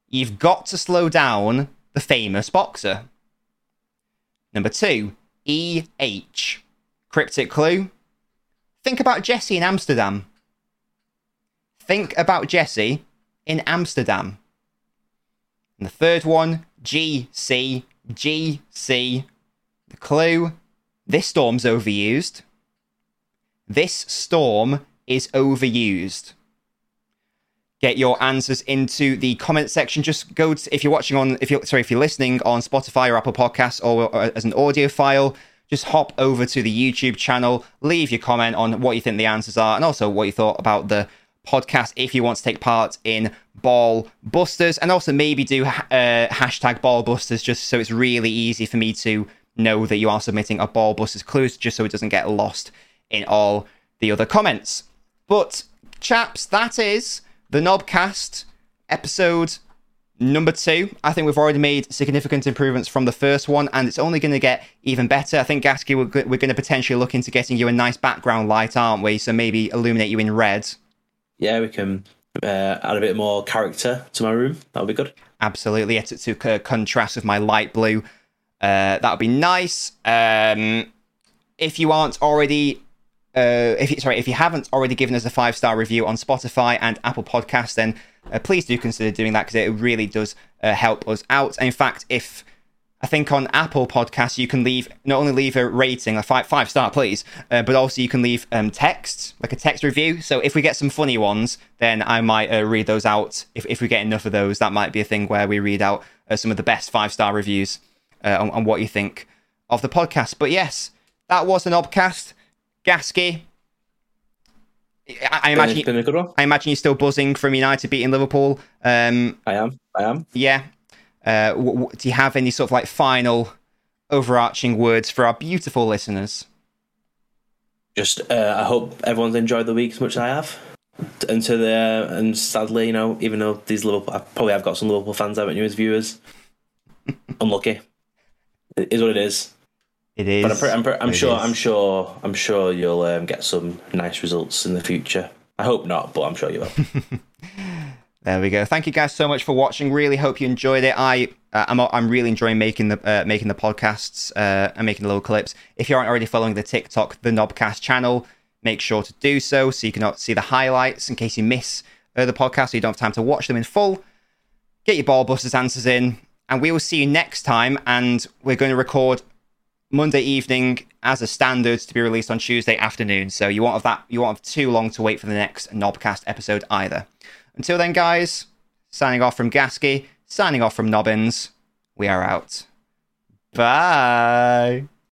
You've got to slow down the famous boxer. Number two, E H, cryptic clue: think about Jesse in Amsterdam. Think about Jesse in Amsterdam. And the third one, GC, GC. The clue this storm's overused. This storm is overused. Get your answers into the comment section. Just go to, if you're watching on, if you're sorry, if you're listening on Spotify or Apple Podcasts or, or as an audio file, just hop over to the YouTube channel, leave your comment on what you think the answers are, and also what you thought about the podcast if you want to take part in Ball Busters, and also maybe do uh, hashtag Ball Busters just so it's really easy for me to know that you are submitting a Ball Busters clues, just so it doesn't get lost in all the other comments. But chaps, that is the NobCast episode number two. I think we've already made significant improvements from the first one, and it's only going to get even better. I think Gaskey, we're, we're going to potentially look into getting you a nice background light, aren't we? So maybe illuminate you in red yeah, we can uh, add a bit more character to my room. That would be good. Absolutely, yeah, to, to uh, contrast with my light blue. Uh, that would be nice. Um, if you aren't already, uh, if you, sorry, if you haven't already given us a five star review on Spotify and Apple Podcasts, then uh, please do consider doing that because it really does uh, help us out. And in fact, if I think on Apple Podcasts you can leave not only leave a rating, a five five star, please, uh, but also you can leave um, text, like a text review. So if we get some funny ones, then I might uh, read those out. If if we get enough of those, that might be a thing where we read out uh, some of the best five star reviews on, on, what you think of the podcast. But yes, that was an Obcast. Gaskey. I, I imagine. Been a good one. I imagine you're still buzzing from United beating Liverpool. Um, I am. I am. Yeah, uh, w- w- do you have any sort of like final overarching words for our beautiful listeners? Just, uh, I hope everyone's enjoyed the week as much as I have. And to the and sadly, you know, even though these Liverpool, I probably have got some Liverpool fans, haven't you, as viewers? [LAUGHS] Unlucky. It is what it is. It is. But I'm, pre- I'm, pre- I'm sure. Is. I'm sure. I'm sure you'll um, get some nice results in the future. I hope not, but I'm sure you will. [LAUGHS] There we go. Thank you guys so much for watching. Really hope you enjoyed it. I uh, I'm I'm really enjoying making the uh, making the podcasts uh, and making the little clips. If you aren't already following the TikTok the NobCast channel, make sure to do so so you can see the highlights in case you miss uh, the podcast, so you don't have time to watch them in full. Get your ball busters answers in, and we will see you next time. And we're going to record Monday evening as a standard to be released on Tuesday afternoon. So you won't have that you won't have too long to wait for the next NobCast episode either. Until then, guys, signing off from Gaskey, signing off from Nobbins, we are out. Bye.